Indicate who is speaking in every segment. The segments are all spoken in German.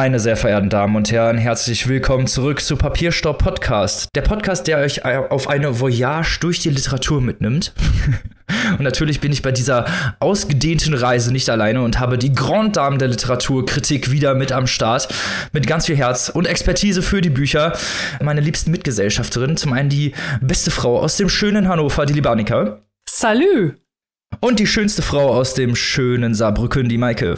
Speaker 1: Meine sehr verehrten Damen und Herren, herzlich willkommen zurück zu Papierstopp Podcast. Der Podcast, der euch auf eine Voyage durch die Literatur mitnimmt. Und natürlich bin ich bei dieser ausgedehnten Reise nicht alleine und habe die Grand Dame der Literaturkritik wieder mit am Start. Mit ganz viel Herz und Expertise für die Bücher. Meine liebsten Mitgesellschafterinnen. Zum einen die beste Frau aus dem schönen Hannover, die liebe Annika.
Speaker 2: Salut!
Speaker 1: Und die schönste Frau aus dem schönen Saarbrücken, die Maike.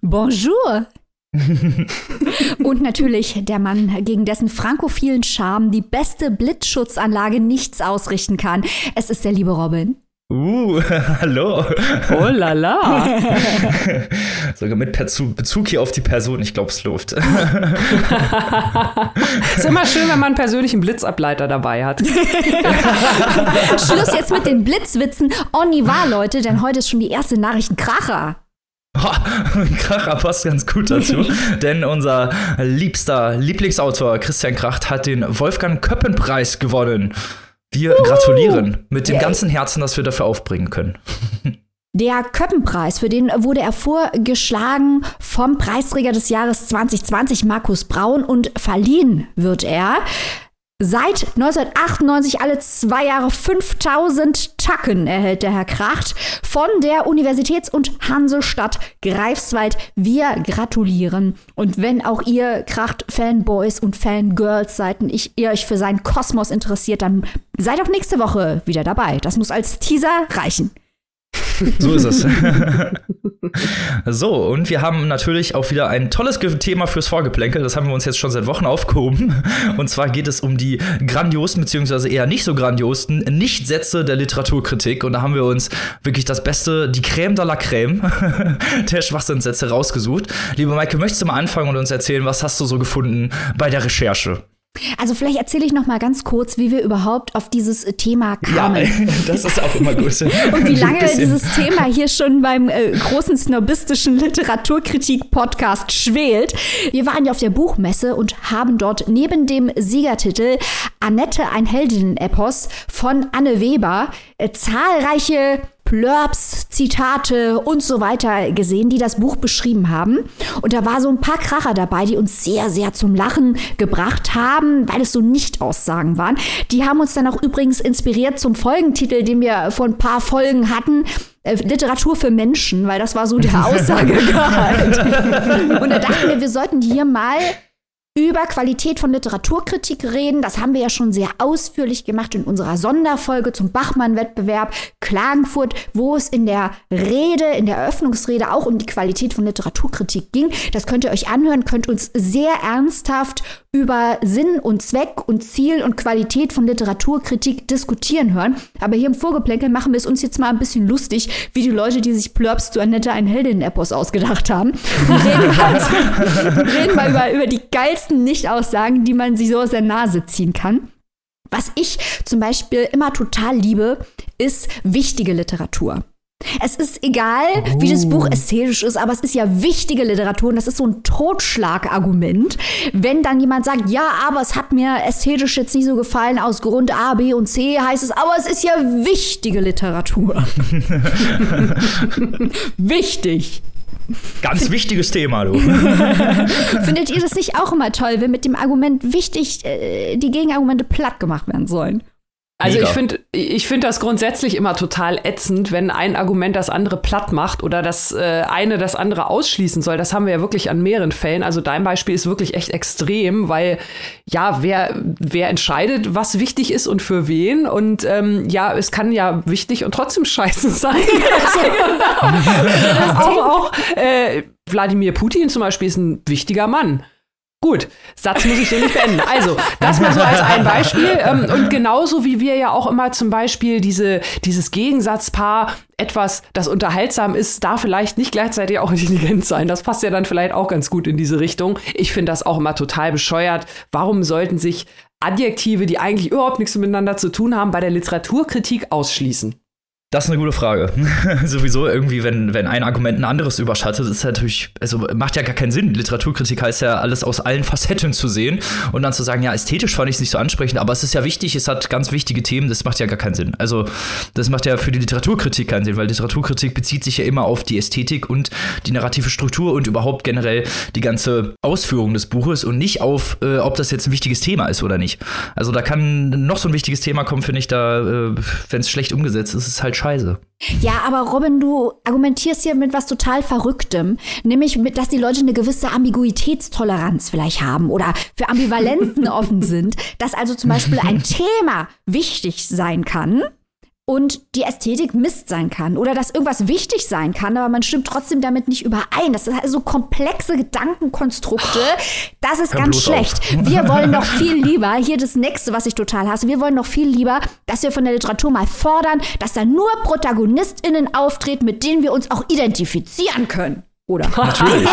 Speaker 3: Bonjour! und natürlich der Mann, gegen dessen frankophilen Charme die beste Blitzschutzanlage nichts ausrichten kann. Es ist der liebe Robin.
Speaker 1: Uh, hallo.
Speaker 2: Oh la la.
Speaker 1: Sogar mit Bezug hier auf die Person, ich glaube, es läuft. ist
Speaker 2: immer schön, wenn man einen persönlichen Blitzableiter dabei hat.
Speaker 3: Schluss jetzt mit den Blitzwitzen. On y va, Leute, denn heute ist schon die erste Nachrichtenkracher.
Speaker 1: Kracher passt ganz gut dazu, denn unser liebster Lieblingsautor Christian Kracht hat den Wolfgang Köppen-Preis gewonnen. Wir gratulieren mit dem yeah. ganzen Herzen, das wir dafür aufbringen können.
Speaker 3: Der Köppenpreis, für den wurde er vorgeschlagen vom Preisträger des Jahres 2020, Markus Braun, und verliehen wird er Seit 1998 alle zwei Jahre 5000 Tacken erhält der Herr Kracht von der Universitäts- und Hansestadt Greifswald. Wir gratulieren. Und wenn auch ihr Kracht-Fanboys und Fangirls seid und ich, ihr euch für seinen Kosmos interessiert, dann seid auch nächste Woche wieder dabei. Das muss als Teaser reichen.
Speaker 1: So ist es. so, und wir haben natürlich auch wieder ein tolles Thema fürs Vorgeplänkel. Das haben wir uns jetzt schon seit Wochen aufgehoben. Und zwar geht es um die grandiosen, beziehungsweise eher nicht so grandiosen Nichtsätze der Literaturkritik. Und da haben wir uns wirklich das Beste, die Crème de la Crème der Schwachsinnssätze rausgesucht. Liebe Maike, möchtest du mal anfangen und uns erzählen, was hast du so gefunden bei der Recherche?
Speaker 3: Also vielleicht erzähle ich noch mal ganz kurz, wie wir überhaupt auf dieses Thema kamen.
Speaker 1: Ja, das ist auch immer gut.
Speaker 3: Und wie lange dieses Thema hier schon beim äh, großen snobistischen Literaturkritik-Podcast schwelt. Wir waren ja auf der Buchmesse und haben dort neben dem Siegertitel Annette ein Heldinnen-Epos von Anne Weber äh, zahlreiche Blurbs, Zitate und so weiter gesehen, die das Buch beschrieben haben. Und da war so ein paar Kracher dabei, die uns sehr, sehr zum Lachen gebracht haben, weil es so Nicht-Aussagen waren. Die haben uns dann auch übrigens inspiriert zum Folgentitel, den wir vor ein paar Folgen hatten. Äh, Literatur für Menschen, weil das war so der Aussagegehalt. und da dachten wir, wir sollten hier mal über Qualität von Literaturkritik reden. Das haben wir ja schon sehr ausführlich gemacht in unserer Sonderfolge zum Bachmann-Wettbewerb Klagenfurt, wo es in der Rede, in der Eröffnungsrede auch um die Qualität von Literaturkritik ging. Das könnt ihr euch anhören, könnt uns sehr ernsthaft über Sinn und Zweck und Ziel und Qualität von Literaturkritik diskutieren hören. Aber hier im Vorgeplänkel machen wir es uns jetzt mal ein bisschen lustig, wie die Leute, die sich Plurps zu Annette ein Heldinnen-Epos ausgedacht haben. reden, halt, reden mal über, über die geilsten Nicht-Aussagen, die man sich so aus der Nase ziehen kann. Was ich zum Beispiel immer total liebe, ist wichtige Literatur. Es ist egal, oh. wie das Buch oh. ästhetisch ist, aber es ist ja wichtige Literatur und das ist so ein Totschlagargument, wenn dann jemand sagt, ja, aber es hat mir ästhetisch jetzt nicht so gefallen aus Grund A, B und C, heißt es, aber es ist ja wichtige Literatur. Wichtig.
Speaker 1: Ganz wichtiges Thema, du.
Speaker 3: Findet ihr das nicht auch immer toll, wenn mit dem Argument wichtig äh, die Gegenargumente platt gemacht werden sollen?
Speaker 2: Also Mega. ich finde ich finde das grundsätzlich immer total ätzend, wenn ein Argument das andere platt macht oder das äh, eine das andere ausschließen soll. Das haben wir ja wirklich an mehreren Fällen. Also dein Beispiel ist wirklich echt extrem, weil ja, wer, wer entscheidet, was wichtig ist und für wen. Und ähm, ja, es kann ja wichtig und trotzdem scheiße sein. also, auch auch äh, Wladimir Putin zum Beispiel ist ein wichtiger Mann. Gut, Satz muss ich so nicht beenden. Also, das mal so als ein Beispiel. Ähm, und genauso wie wir ja auch immer zum Beispiel diese, dieses Gegensatzpaar, etwas, das unterhaltsam ist, darf vielleicht nicht gleichzeitig auch intelligent sein. Das passt ja dann vielleicht auch ganz gut in diese Richtung. Ich finde das auch immer total bescheuert. Warum sollten sich Adjektive, die eigentlich überhaupt nichts miteinander zu tun haben, bei der Literaturkritik ausschließen?
Speaker 1: Das ist eine gute Frage. Sowieso irgendwie, wenn, wenn ein Argument ein anderes überschattet, ist natürlich, also macht ja gar keinen Sinn. Literaturkritik heißt ja, alles aus allen Facetten zu sehen und dann zu sagen, ja, ästhetisch fand ich es nicht so ansprechend, aber es ist ja wichtig, es hat ganz wichtige Themen, das macht ja gar keinen Sinn. Also, das macht ja für die Literaturkritik keinen Sinn, weil Literaturkritik bezieht sich ja immer auf die Ästhetik und die narrative Struktur und überhaupt generell die ganze Ausführung des Buches und nicht auf, äh, ob das jetzt ein wichtiges Thema ist oder nicht. Also, da kann noch so ein wichtiges Thema kommen, finde ich, da, äh, wenn es schlecht umgesetzt ist, ist es halt scheiße.
Speaker 3: Ja, aber Robin, du argumentierst hier mit was total Verrücktem, nämlich mit, dass die Leute eine gewisse Ambiguitätstoleranz vielleicht haben oder für Ambivalenzen offen sind, dass also zum Beispiel ein Thema wichtig sein kann und die Ästhetik Mist sein kann oder dass irgendwas wichtig sein kann, aber man stimmt trotzdem damit nicht überein. Das sind also komplexe Gedankenkonstrukte. Das ist
Speaker 1: Hör
Speaker 3: ganz schlecht.
Speaker 1: auf.
Speaker 3: Wir wollen doch viel lieber, hier das nächste, was ich total hasse, wir wollen doch viel lieber, dass wir von der Literatur mal fordern, dass da nur ProtagonistInnen auftreten, mit denen wir uns auch identifizieren können. Oder?
Speaker 1: Natürlich.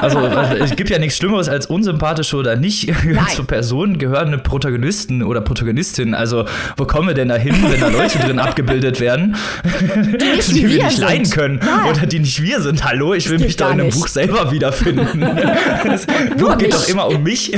Speaker 1: Also, also, es gibt ja nichts Schlimmeres als unsympathische oder nicht zur Person gehörende Protagonisten oder Protagonistinnen. Also, wo kommen wir denn da hin, wenn da Leute drin abgebildet werden, die,
Speaker 3: nicht
Speaker 1: wir
Speaker 3: wir
Speaker 1: nicht
Speaker 3: sind.
Speaker 1: leiden können
Speaker 3: Ja.
Speaker 1: oder die nicht wir sind? Hallo, ich will mich da in einem
Speaker 3: nicht.
Speaker 1: Buch selber wiederfinden. Das
Speaker 3: Nur
Speaker 1: Buch geht
Speaker 3: mich.
Speaker 1: doch immer um mich.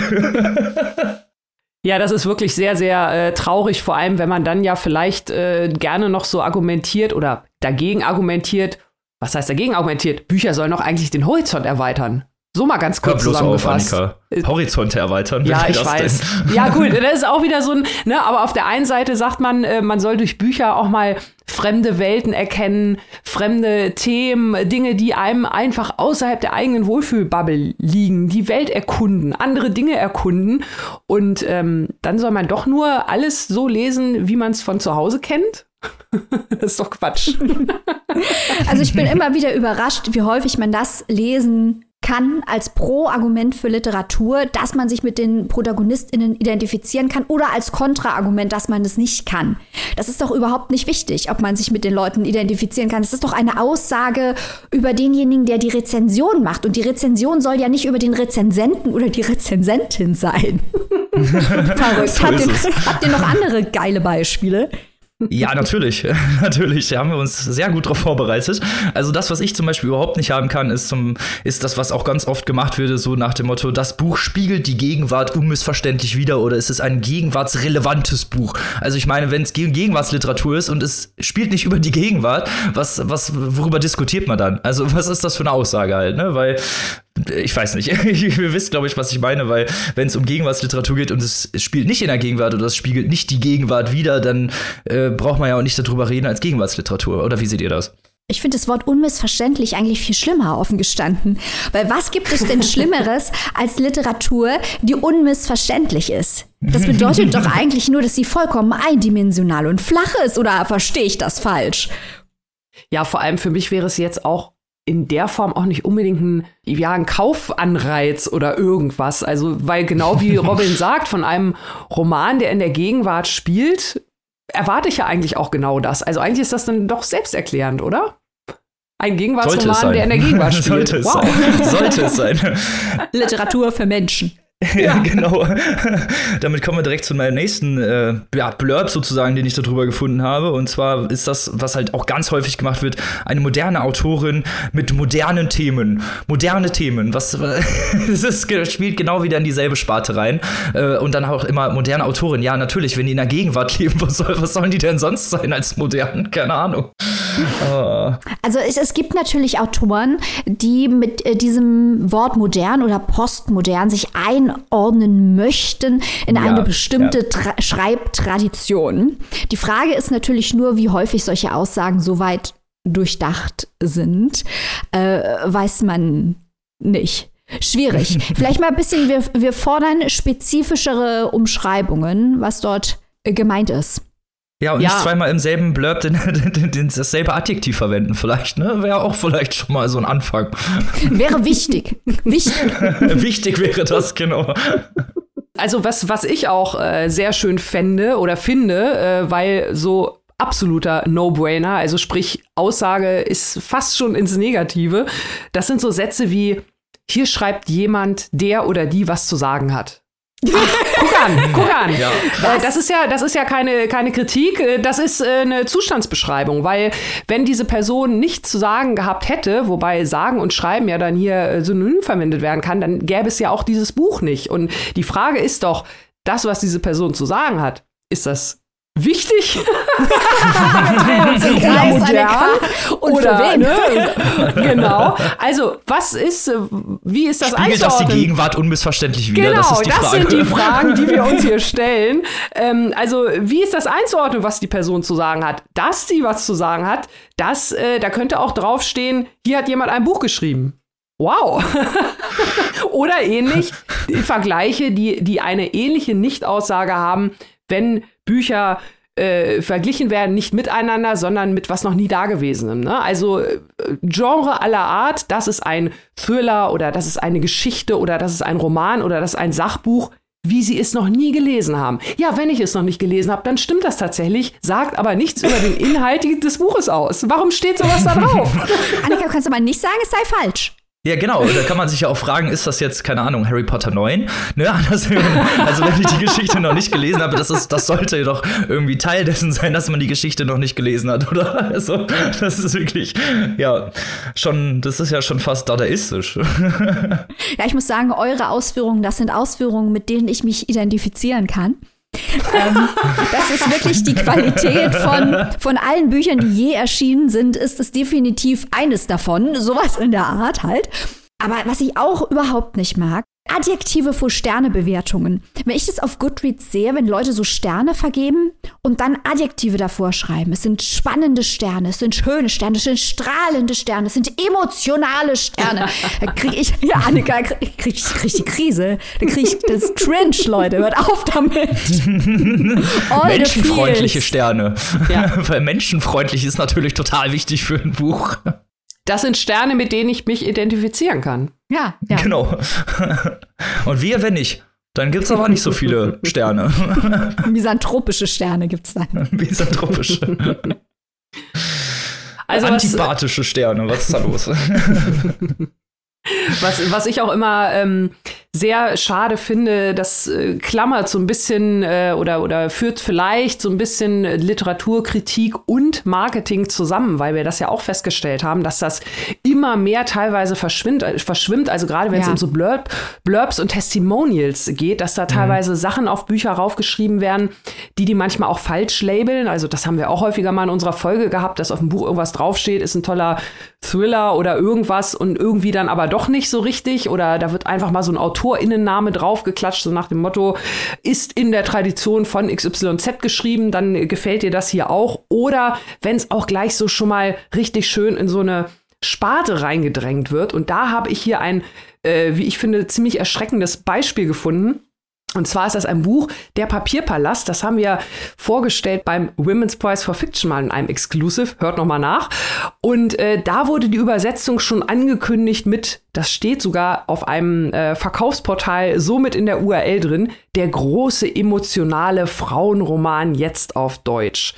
Speaker 2: Ja, das ist wirklich sehr, sehr äh, traurig, vor allem wenn man dann ja vielleicht äh, gerne noch so argumentiert oder dagegen argumentiert. Was heißt dagegen argumentiert? Bücher sollen doch eigentlich den Horizont erweitern. So mal ganz
Speaker 1: Hör
Speaker 2: kurz
Speaker 1: bloß auf,
Speaker 2: zusammengefasst.
Speaker 1: Annika. Horizonte erweitern.
Speaker 2: Ja, ich weiß.
Speaker 1: denn?
Speaker 2: Ja, gut, das ist auch wieder so ein, ne, aber auf der einen Seite sagt man, äh, man soll durch Bücher auch mal fremde Welten erkennen, fremde Themen, Dinge, die einem einfach außerhalb der eigenen Wohlfühlbubble liegen, die Welt erkunden, andere Dinge erkunden. Und ähm, dann soll man doch nur alles so lesen, wie man es von zu Hause kennt. das ist doch Quatsch.
Speaker 3: Also ich bin immer wieder überrascht, wie häufig man das lesen kann als Pro-Argument für Literatur, dass man sich mit den ProtagonistInnen identifizieren kann oder als Kontraargument, dass man es nicht kann. Das ist doch überhaupt nicht wichtig, ob man sich mit den Leuten identifizieren kann. Das ist doch eine Aussage über denjenigen, der die Rezension macht. Und die Rezension soll ja nicht über den Rezensenten oder die Rezensentin sein. Verrückt.
Speaker 1: So
Speaker 3: habt, ihr, habt ihr noch andere geile Beispiele?
Speaker 1: Ja, natürlich. natürlich. Da haben wir uns sehr gut darauf vorbereitet. Also das, was ich zum Beispiel überhaupt nicht haben kann, ist, zum, ist das, was auch ganz oft gemacht wird, so nach dem Motto, das Buch spiegelt die Gegenwart unmissverständlich wider oder ist es ein gegenwartsrelevantes Buch? Also ich meine, wenn es Geg- Gegenwartsliteratur ist und es spielt nicht über die Gegenwart, was, was, worüber diskutiert man dann? Also was ist das für eine Aussage halt, ne? Weil ich weiß nicht. Ihr wisst, glaube ich, was ich meine, weil wenn es um Gegenwartsliteratur geht und es, es spielt nicht in der Gegenwart oder es spiegelt nicht die Gegenwart wider, dann äh, braucht man ja auch nicht darüber reden als Gegenwartsliteratur. Oder wie seht ihr das?
Speaker 3: Ich finde das Wort unmissverständlich eigentlich viel schlimmer offen gestanden. Weil was gibt es denn Schlimmeres als Literatur, die unmissverständlich ist? Das bedeutet doch eigentlich nur, dass sie vollkommen eindimensional und flach ist. Oder verstehe ich das falsch?
Speaker 2: Ja, vor allem für mich wäre es jetzt auch in der Form auch nicht unbedingt ein, ja, ein Kaufanreiz oder irgendwas. Also, weil genau wie Robin sagt, von einem Roman, der in der Gegenwart spielt, erwarte ich ja eigentlich auch genau das. Also eigentlich ist das dann doch selbsterklärend, oder? Ein Gegenwartsroman, der in der Gegenwart spielt.
Speaker 1: Sollte es
Speaker 2: wow.
Speaker 1: sein. Sollte es sein.
Speaker 3: Literatur für Menschen.
Speaker 1: Ja, genau. Damit kommen wir direkt zu meinem nächsten äh, ja, Blurb sozusagen, den ich darüber gefunden habe. Und zwar ist das, was halt auch ganz häufig gemacht wird, eine moderne Autorin mit modernen Themen. Moderne Themen. Was das spielt genau wieder in dieselbe Sparte rein. Äh, und dann auch immer moderne Autorin. Ja, natürlich, wenn die in der Gegenwart leben, was, soll, was sollen die denn sonst sein als modern? Keine Ahnung. Ah.
Speaker 3: Also es, es gibt natürlich Autoren, die mit äh, diesem Wort modern oder postmodern sich einordnen möchten in
Speaker 1: Ja,
Speaker 3: eine bestimmte
Speaker 1: ja.
Speaker 3: Tra Schreibtradition. Die Frage ist natürlich nur, wie häufig solche Aussagen so weit durchdacht sind, äh, weiß man nicht. Schwierig. Vielleicht mal ein bisschen, wir, wir fordern spezifischere Umschreibungen, was dort äh, gemeint ist.
Speaker 1: Ja, und
Speaker 2: Ja.
Speaker 1: nicht zweimal im selben Blurb den, den, den, dasselbe Adjektiv verwenden, vielleicht, ne? Wäre auch vielleicht schon mal so ein Anfang.
Speaker 3: Wäre wichtig. wichtig.
Speaker 1: Wichtig wäre das, genau.
Speaker 2: Also was, was ich auch äh, sehr schön fände oder finde, äh, weil so absoluter No-Brainer, also sprich Aussage ist fast schon ins Negative, das sind so Sätze wie, hier schreibt jemand, der oder die was zu sagen hat. Guck an, guck an. Ja. Äh, das ist ja, das ist ja keine, keine Kritik, äh, das ist äh, eine Zustandsbeschreibung, weil wenn diese Person nichts zu sagen gehabt hätte, wobei sagen und schreiben ja dann hier synonym verwendet werden kann, dann gäbe es ja auch dieses Buch nicht. Und die Frage ist doch, das, was diese Person zu sagen hat, ist das wichtig oder modern
Speaker 3: und oder für wen?
Speaker 2: Ne? genau. Also was ist, äh, wie ist das
Speaker 1: Spiegelt das die Gegenwart unmissverständlich wieder?
Speaker 2: Genau,
Speaker 1: das,
Speaker 2: das sind die Fragen, die wir uns hier stellen. Ähm, also wie ist das einzuordnen, was die Person zu sagen hat? Dass sie was zu sagen hat, das, äh, da könnte auch draufstehen, hier hat jemand ein Buch geschrieben. Wow. Oder ähnlich, Vergleiche, die, die eine ähnliche Nichtaussage haben, wenn Bücher äh, verglichen werden, nicht miteinander, sondern mit was noch nie Dagewesenem. Ne? Also äh, Genre aller Art, das ist ein Thriller oder das ist eine Geschichte oder das ist ein Roman oder das ist ein Sachbuch, wie sie es noch nie gelesen haben. Ja, wenn ich es noch nicht gelesen habe, dann stimmt das tatsächlich, sagt aber nichts über den Inhalt des Buches aus. Warum steht sowas da drauf?
Speaker 3: Annika, kannst du mal nicht sagen, es sei falsch.
Speaker 1: Ja, genau. Da kann man sich ja auch fragen, ist das jetzt, keine Ahnung, Harry Potter 9? Ne? also wenn ich die Geschichte noch nicht gelesen habe, das, ist, das sollte doch irgendwie Teil dessen sein, dass man die Geschichte noch nicht gelesen hat, oder? Also, das ist wirklich, ja, schon, das ist ja schon fast dadaistisch.
Speaker 3: Ja, ich muss sagen, eure Ausführungen, das sind Ausführungen, mit denen ich mich identifizieren kann ähm, das ist wirklich die Qualität von, von allen Büchern, die je erschienen sind, ist es definitiv eines davon. Sowas in der Art halt. Aber was ich auch überhaupt nicht mag, Adjektive vor Sternebewertungen. Wenn ich das auf Goodreads sehe, wenn Leute so Sterne vergeben und dann Adjektive davor schreiben. Es sind spannende Sterne, es sind schöne Sterne, es sind strahlende Sterne, es sind emotionale Sterne. Da kriege ich, ja, Annika, krieg, krieg, krieg die Krise. Da kriege ich das cringe, Leute. Hört auf damit.
Speaker 1: Menschenfreundliche Sterne. Ja. Weil menschenfreundlich ist natürlich total wichtig für ein Buch.
Speaker 2: Das sind Sterne, mit denen ich mich identifizieren kann.
Speaker 3: Ja, ja.
Speaker 1: Genau. Und wir, wenn nicht, dann gibt es aber nicht so viele Sterne.
Speaker 3: Misanthropische Sterne gibt es dann.
Speaker 1: Misanthropische. Also Antipathische Sterne, was ist da los?
Speaker 2: Was, was ich auch immer ähm, sehr schade finde, das äh, klammert so ein bisschen äh, oder, oder führt vielleicht so ein bisschen Literaturkritik und Marketing zusammen, weil wir das ja auch festgestellt haben, dass das immer mehr teilweise verschwimmt. Äh, verschwimmt. Also gerade wenn es ja. um so Blurb, Blurbs und Testimonials geht, dass da mhm. teilweise mhm. Sachen auf Bücher raufgeschrieben werden, die die manchmal auch falsch labeln. Also das haben wir auch häufiger mal in unserer Folge gehabt, dass auf dem Buch irgendwas draufsteht, ist ein toller Thriller oder irgendwas und irgendwie dann aber doch nicht so richtig oder da wird einfach mal so ein Autorinnenname draufgeklatscht, so nach dem Motto, ist in der Tradition von XYZ geschrieben, dann gefällt dir das hier auch. Oder wenn es auch gleich so schon mal richtig schön in so eine Sparte reingedrängt wird. Und da habe ich hier ein, äh, wie ich finde, ziemlich erschreckendes Beispiel gefunden. Und zwar ist das ein Buch, Der Papierpalast. Das haben wir vorgestellt beim Women's Prize for Fiction mal in einem Exclusive. Hört noch mal nach. Und äh, da wurde die Übersetzung schon angekündigt mit, das steht sogar auf einem äh, Verkaufsportal so mit in der URL drin, der große emotionale Frauenroman jetzt auf Deutsch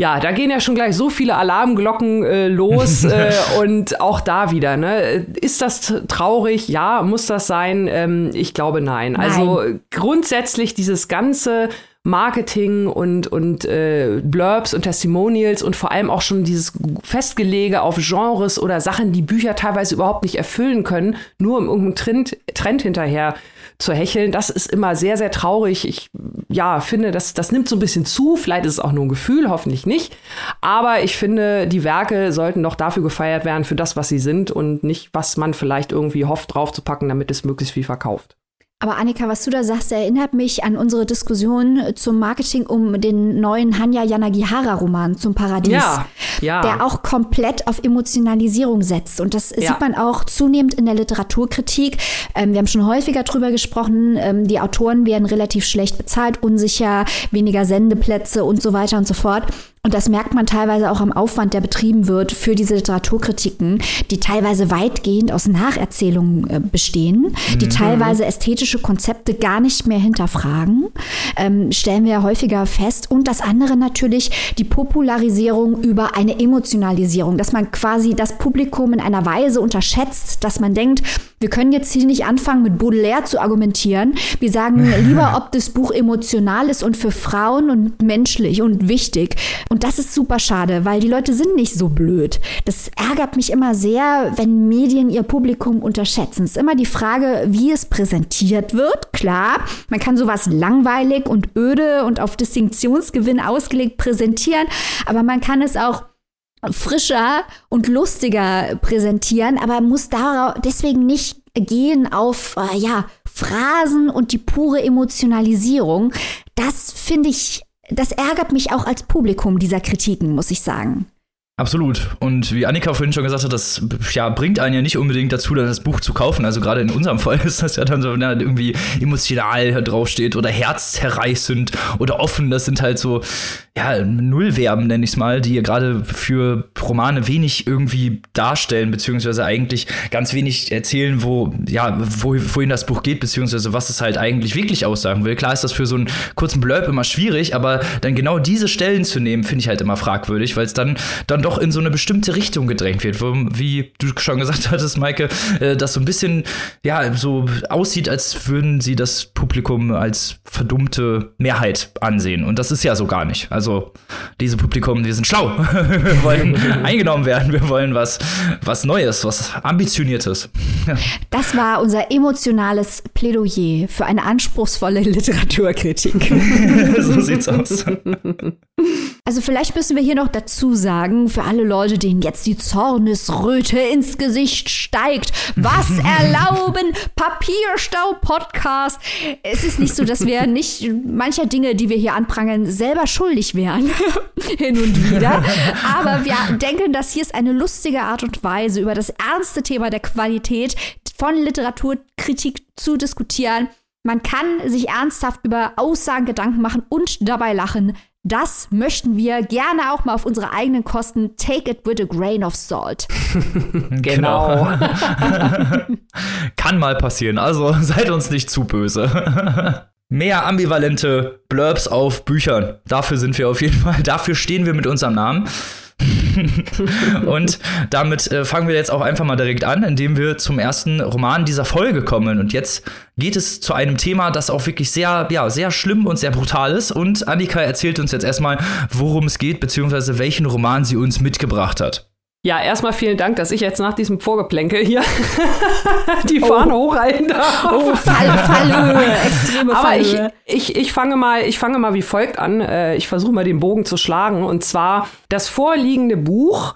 Speaker 2: ja, da gehen ja schon gleich so viele Alarmglocken äh, los äh, und auch da wieder. Ne? Ist das traurig? Ja, muss das sein? Ähm, ich glaube nein. nein. Also grundsätzlich dieses ganze Marketing und, und äh, Blurbs und Testimonials und vor allem auch schon dieses Festgelege auf Genres oder Sachen, die Bücher teilweise überhaupt nicht erfüllen können, nur um irgendeinem Trend, Trend hinterher zu hecheln. Das ist immer sehr, sehr traurig. Ich ja, finde, das, das nimmt so ein bisschen zu. Vielleicht ist es auch nur ein Gefühl, hoffentlich nicht. Aber ich finde, die Werke sollten doch dafür gefeiert werden, für das, was sie sind und nicht, was man vielleicht irgendwie hofft, draufzupacken, damit es möglichst viel verkauft.
Speaker 3: Aber Annika, was du da sagst, erinnert mich an unsere Diskussion zum Marketing um den neuen Hanya Yanagihara-Roman zum Paradies. Ja, ja. Der auch komplett auf Emotionalisierung setzt. Und das ja. sieht man auch zunehmend in der Literaturkritik. Ähm, wir haben schon häufiger drüber gesprochen. Ähm, die Autoren werden relativ schlecht bezahlt, unsicher, weniger Sendeplätze und so weiter und so fort. Und das merkt man teilweise auch am Aufwand, der betrieben wird für diese Literaturkritiken, die teilweise weitgehend aus Nacherzählungen äh, bestehen, die mhm. teilweise ästhetische Konzepte gar nicht mehr hinterfragen, ähm, stellen wir ja häufiger fest. Und das andere natürlich die Popularisierung über eine Emotionalisierung, dass man quasi das Publikum in einer Weise unterschätzt, dass man denkt, wir können jetzt hier nicht anfangen, mit Baudelaire zu argumentieren. Wir sagen lieber, ob das Buch emotional ist und für Frauen und menschlich und wichtig. Und das ist super schade, weil die Leute sind nicht so blöd. Das ärgert mich immer sehr, wenn Medien ihr Publikum unterschätzen. Es ist immer die Frage, wie es präsentiert wird. Klar, man kann sowas langweilig und öde und auf Distinktionsgewinn ausgelegt präsentieren, aber man kann es auch frischer und lustiger präsentieren, aber muss deswegen nicht gehen auf äh, ja Phrasen und die pure Emotionalisierung. Das finde ich, das ärgert mich auch als Publikum dieser Kritiken, muss ich sagen.
Speaker 1: Absolut. Und wie Annika vorhin schon gesagt hat, das ja, bringt einen ja nicht unbedingt dazu, das Buch zu kaufen. Also gerade in unserem Fall ist das ja dann so, wenn da irgendwie emotional draufsteht oder herzzerreißend oder offen. Das sind halt so, ja, Nullverben, nenne ich es mal, die ja gerade für Romane wenig irgendwie darstellen, beziehungsweise eigentlich ganz wenig erzählen, wo, ja, wo, wohin das Buch geht, beziehungsweise was es halt eigentlich wirklich aussagen will. Klar ist das für so einen kurzen Blurb immer schwierig, aber dann genau diese Stellen zu nehmen, finde ich halt immer fragwürdig, weil es dann, dann doch in so eine bestimmte Richtung gedrängt wird, wo, wie du schon gesagt hattest, Maike, äh, das so ein bisschen, ja, so aussieht, als würden sie das Publikum als verdummte Mehrheit ansehen. Und das ist ja so gar nicht. Also, diese Publikum, wir sind schlau. wir wollen eingenommen werden. Wir wollen was, was Neues, was Ambitioniertes.
Speaker 3: das war unser emotionales Plädoyer für eine anspruchsvolle Literaturkritik.
Speaker 1: so sieht's aus.
Speaker 3: Also vielleicht müssen wir hier noch dazu sagen, für alle Leute, denen jetzt die Zornesröte ins Gesicht steigt, was erlauben Papierstau-Podcast? Es ist nicht so, dass wir nicht mancher Dinge, die wir hier anprangern, selber schuldig wären. Hin und wieder. Aber wir denken, dass hier ist eine lustige Art und Weise, über das ernste Thema der Qualität von Literaturkritik zu diskutieren. Man kann sich ernsthaft über Aussagen Gedanken machen und dabei lachen. Das möchten wir gerne auch mal auf unsere eigenen Kosten. Take it with a grain of salt.
Speaker 1: genau. Kann mal passieren, also seid uns nicht zu böse. Mehr ambivalente Blurbs auf Büchern. Dafür sind wir auf jeden Fall. Dafür stehen wir mit unserem Namen. und damit äh, fangen wir jetzt auch einfach mal direkt an, indem wir zum ersten Roman dieser Folge kommen. Und jetzt geht es zu einem Thema, das auch wirklich sehr, ja, sehr schlimm und sehr brutal ist. Und Annika erzählt uns jetzt erstmal, worum es geht, beziehungsweise welchen Roman sie uns mitgebracht hat.
Speaker 2: Ja, erstmal vielen Dank, dass ich jetzt nach diesem Vorgeplänkel hier die Fahne oh. hochhalten darf. Oh, Fall, Fallhöhe, extreme Aber Fallhöhe. Ich, ich, ich, fange mal, ich fange mal wie folgt an. Äh, ich versuche mal den Bogen zu schlagen. Und zwar das vorliegende Buch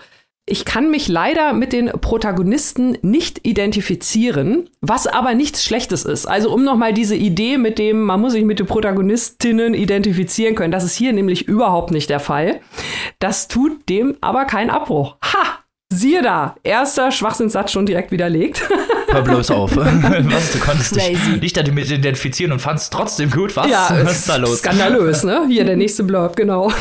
Speaker 2: ich kann mich leider mit den Protagonisten nicht identifizieren, was aber nichts Schlechtes ist. Also um nochmal diese Idee mit dem, man muss sich mit den Protagonistinnen identifizieren können, das ist hier nämlich überhaupt nicht der Fall. Das tut dem aber keinen Abbruch. Ha! Siehe da, erster Schwachsinnssatz schon direkt widerlegt.
Speaker 1: Hör bloß auf. Was, du konntest dich nicht damit identifizieren und fandest trotzdem gut. Was?
Speaker 2: Ja, Was ist da los? Skandalös, ne? Hier der nächste Blog, genau.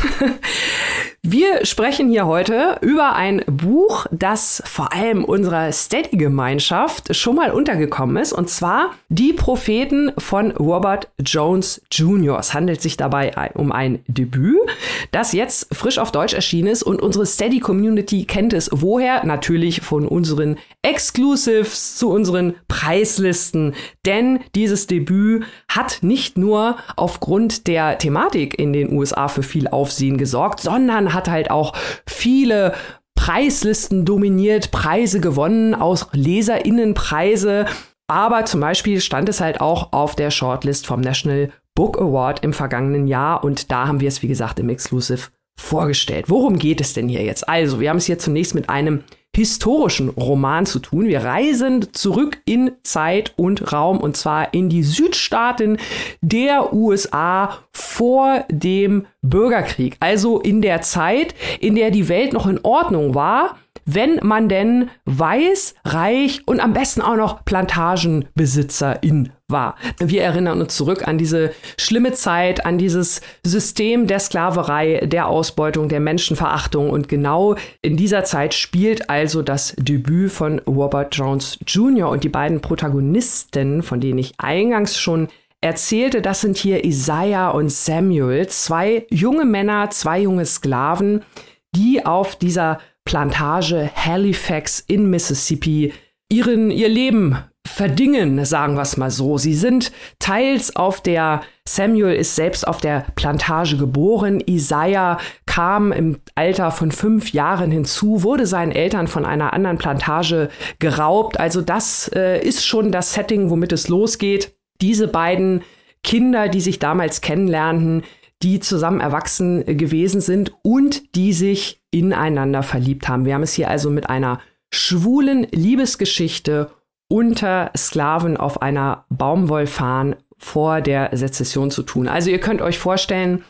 Speaker 2: Wir sprechen hier heute über ein Buch, das vor allem unserer Steady-Gemeinschaft schon mal untergekommen ist, und zwar Die Propheten von Robert Jones Jr. Es handelt sich dabei um ein Debüt, das jetzt frisch auf Deutsch erschienen ist und unsere Steady-Community kennt es woher? Natürlich von unseren Exclusives zu unseren Preislisten, denn dieses Debüt hat nicht nur aufgrund der Thematik in den USA für viel Aufsehen gesorgt, sondern hat halt auch viele Preislisten dominiert, Preise gewonnen, aus LeserInnenpreise. Aber zum Beispiel stand es halt auch auf der Shortlist vom National Book Award im vergangenen Jahr und da haben wir es, wie gesagt, im Exclusive vorgestellt. Worum geht es denn hier jetzt? Also, wir haben es hier zunächst mit einem historischen Roman zu tun. Wir reisen zurück in Zeit und Raum und zwar in die Südstaaten der USA vor dem Bürgerkrieg. Also in der Zeit, in der die Welt noch in Ordnung war, wenn man denn weiß, reich und am besten auch noch Plantagenbesitzerin war. Wir erinnern uns zurück an diese schlimme Zeit, an dieses System der Sklaverei, der Ausbeutung, der Menschenverachtung und genau in dieser Zeit spielt also das Debüt von Robert Jones Jr. und die beiden Protagonisten, von denen ich eingangs schon erzählte, das sind hier Isaiah und Samuel, zwei junge Männer, zwei junge Sklaven, die auf dieser Plantage Halifax in Mississippi ihren, ihr Leben verdingen, sagen wir es mal so. Sie sind teils auf der, Samuel ist selbst auf der Plantage geboren, Isaiah kam im Alter von fünf Jahren hinzu, wurde seinen Eltern von einer anderen Plantage geraubt. Also das äh, ist schon das Setting, womit es losgeht. Diese beiden Kinder, die sich damals kennenlernten, die zusammen erwachsen gewesen sind und die sich ineinander verliebt haben. Wir haben es hier also mit einer schwulen Liebesgeschichte unter Sklaven auf einer Baumwollfarm vor der Sezession zu tun. Also ihr könnt euch vorstellen,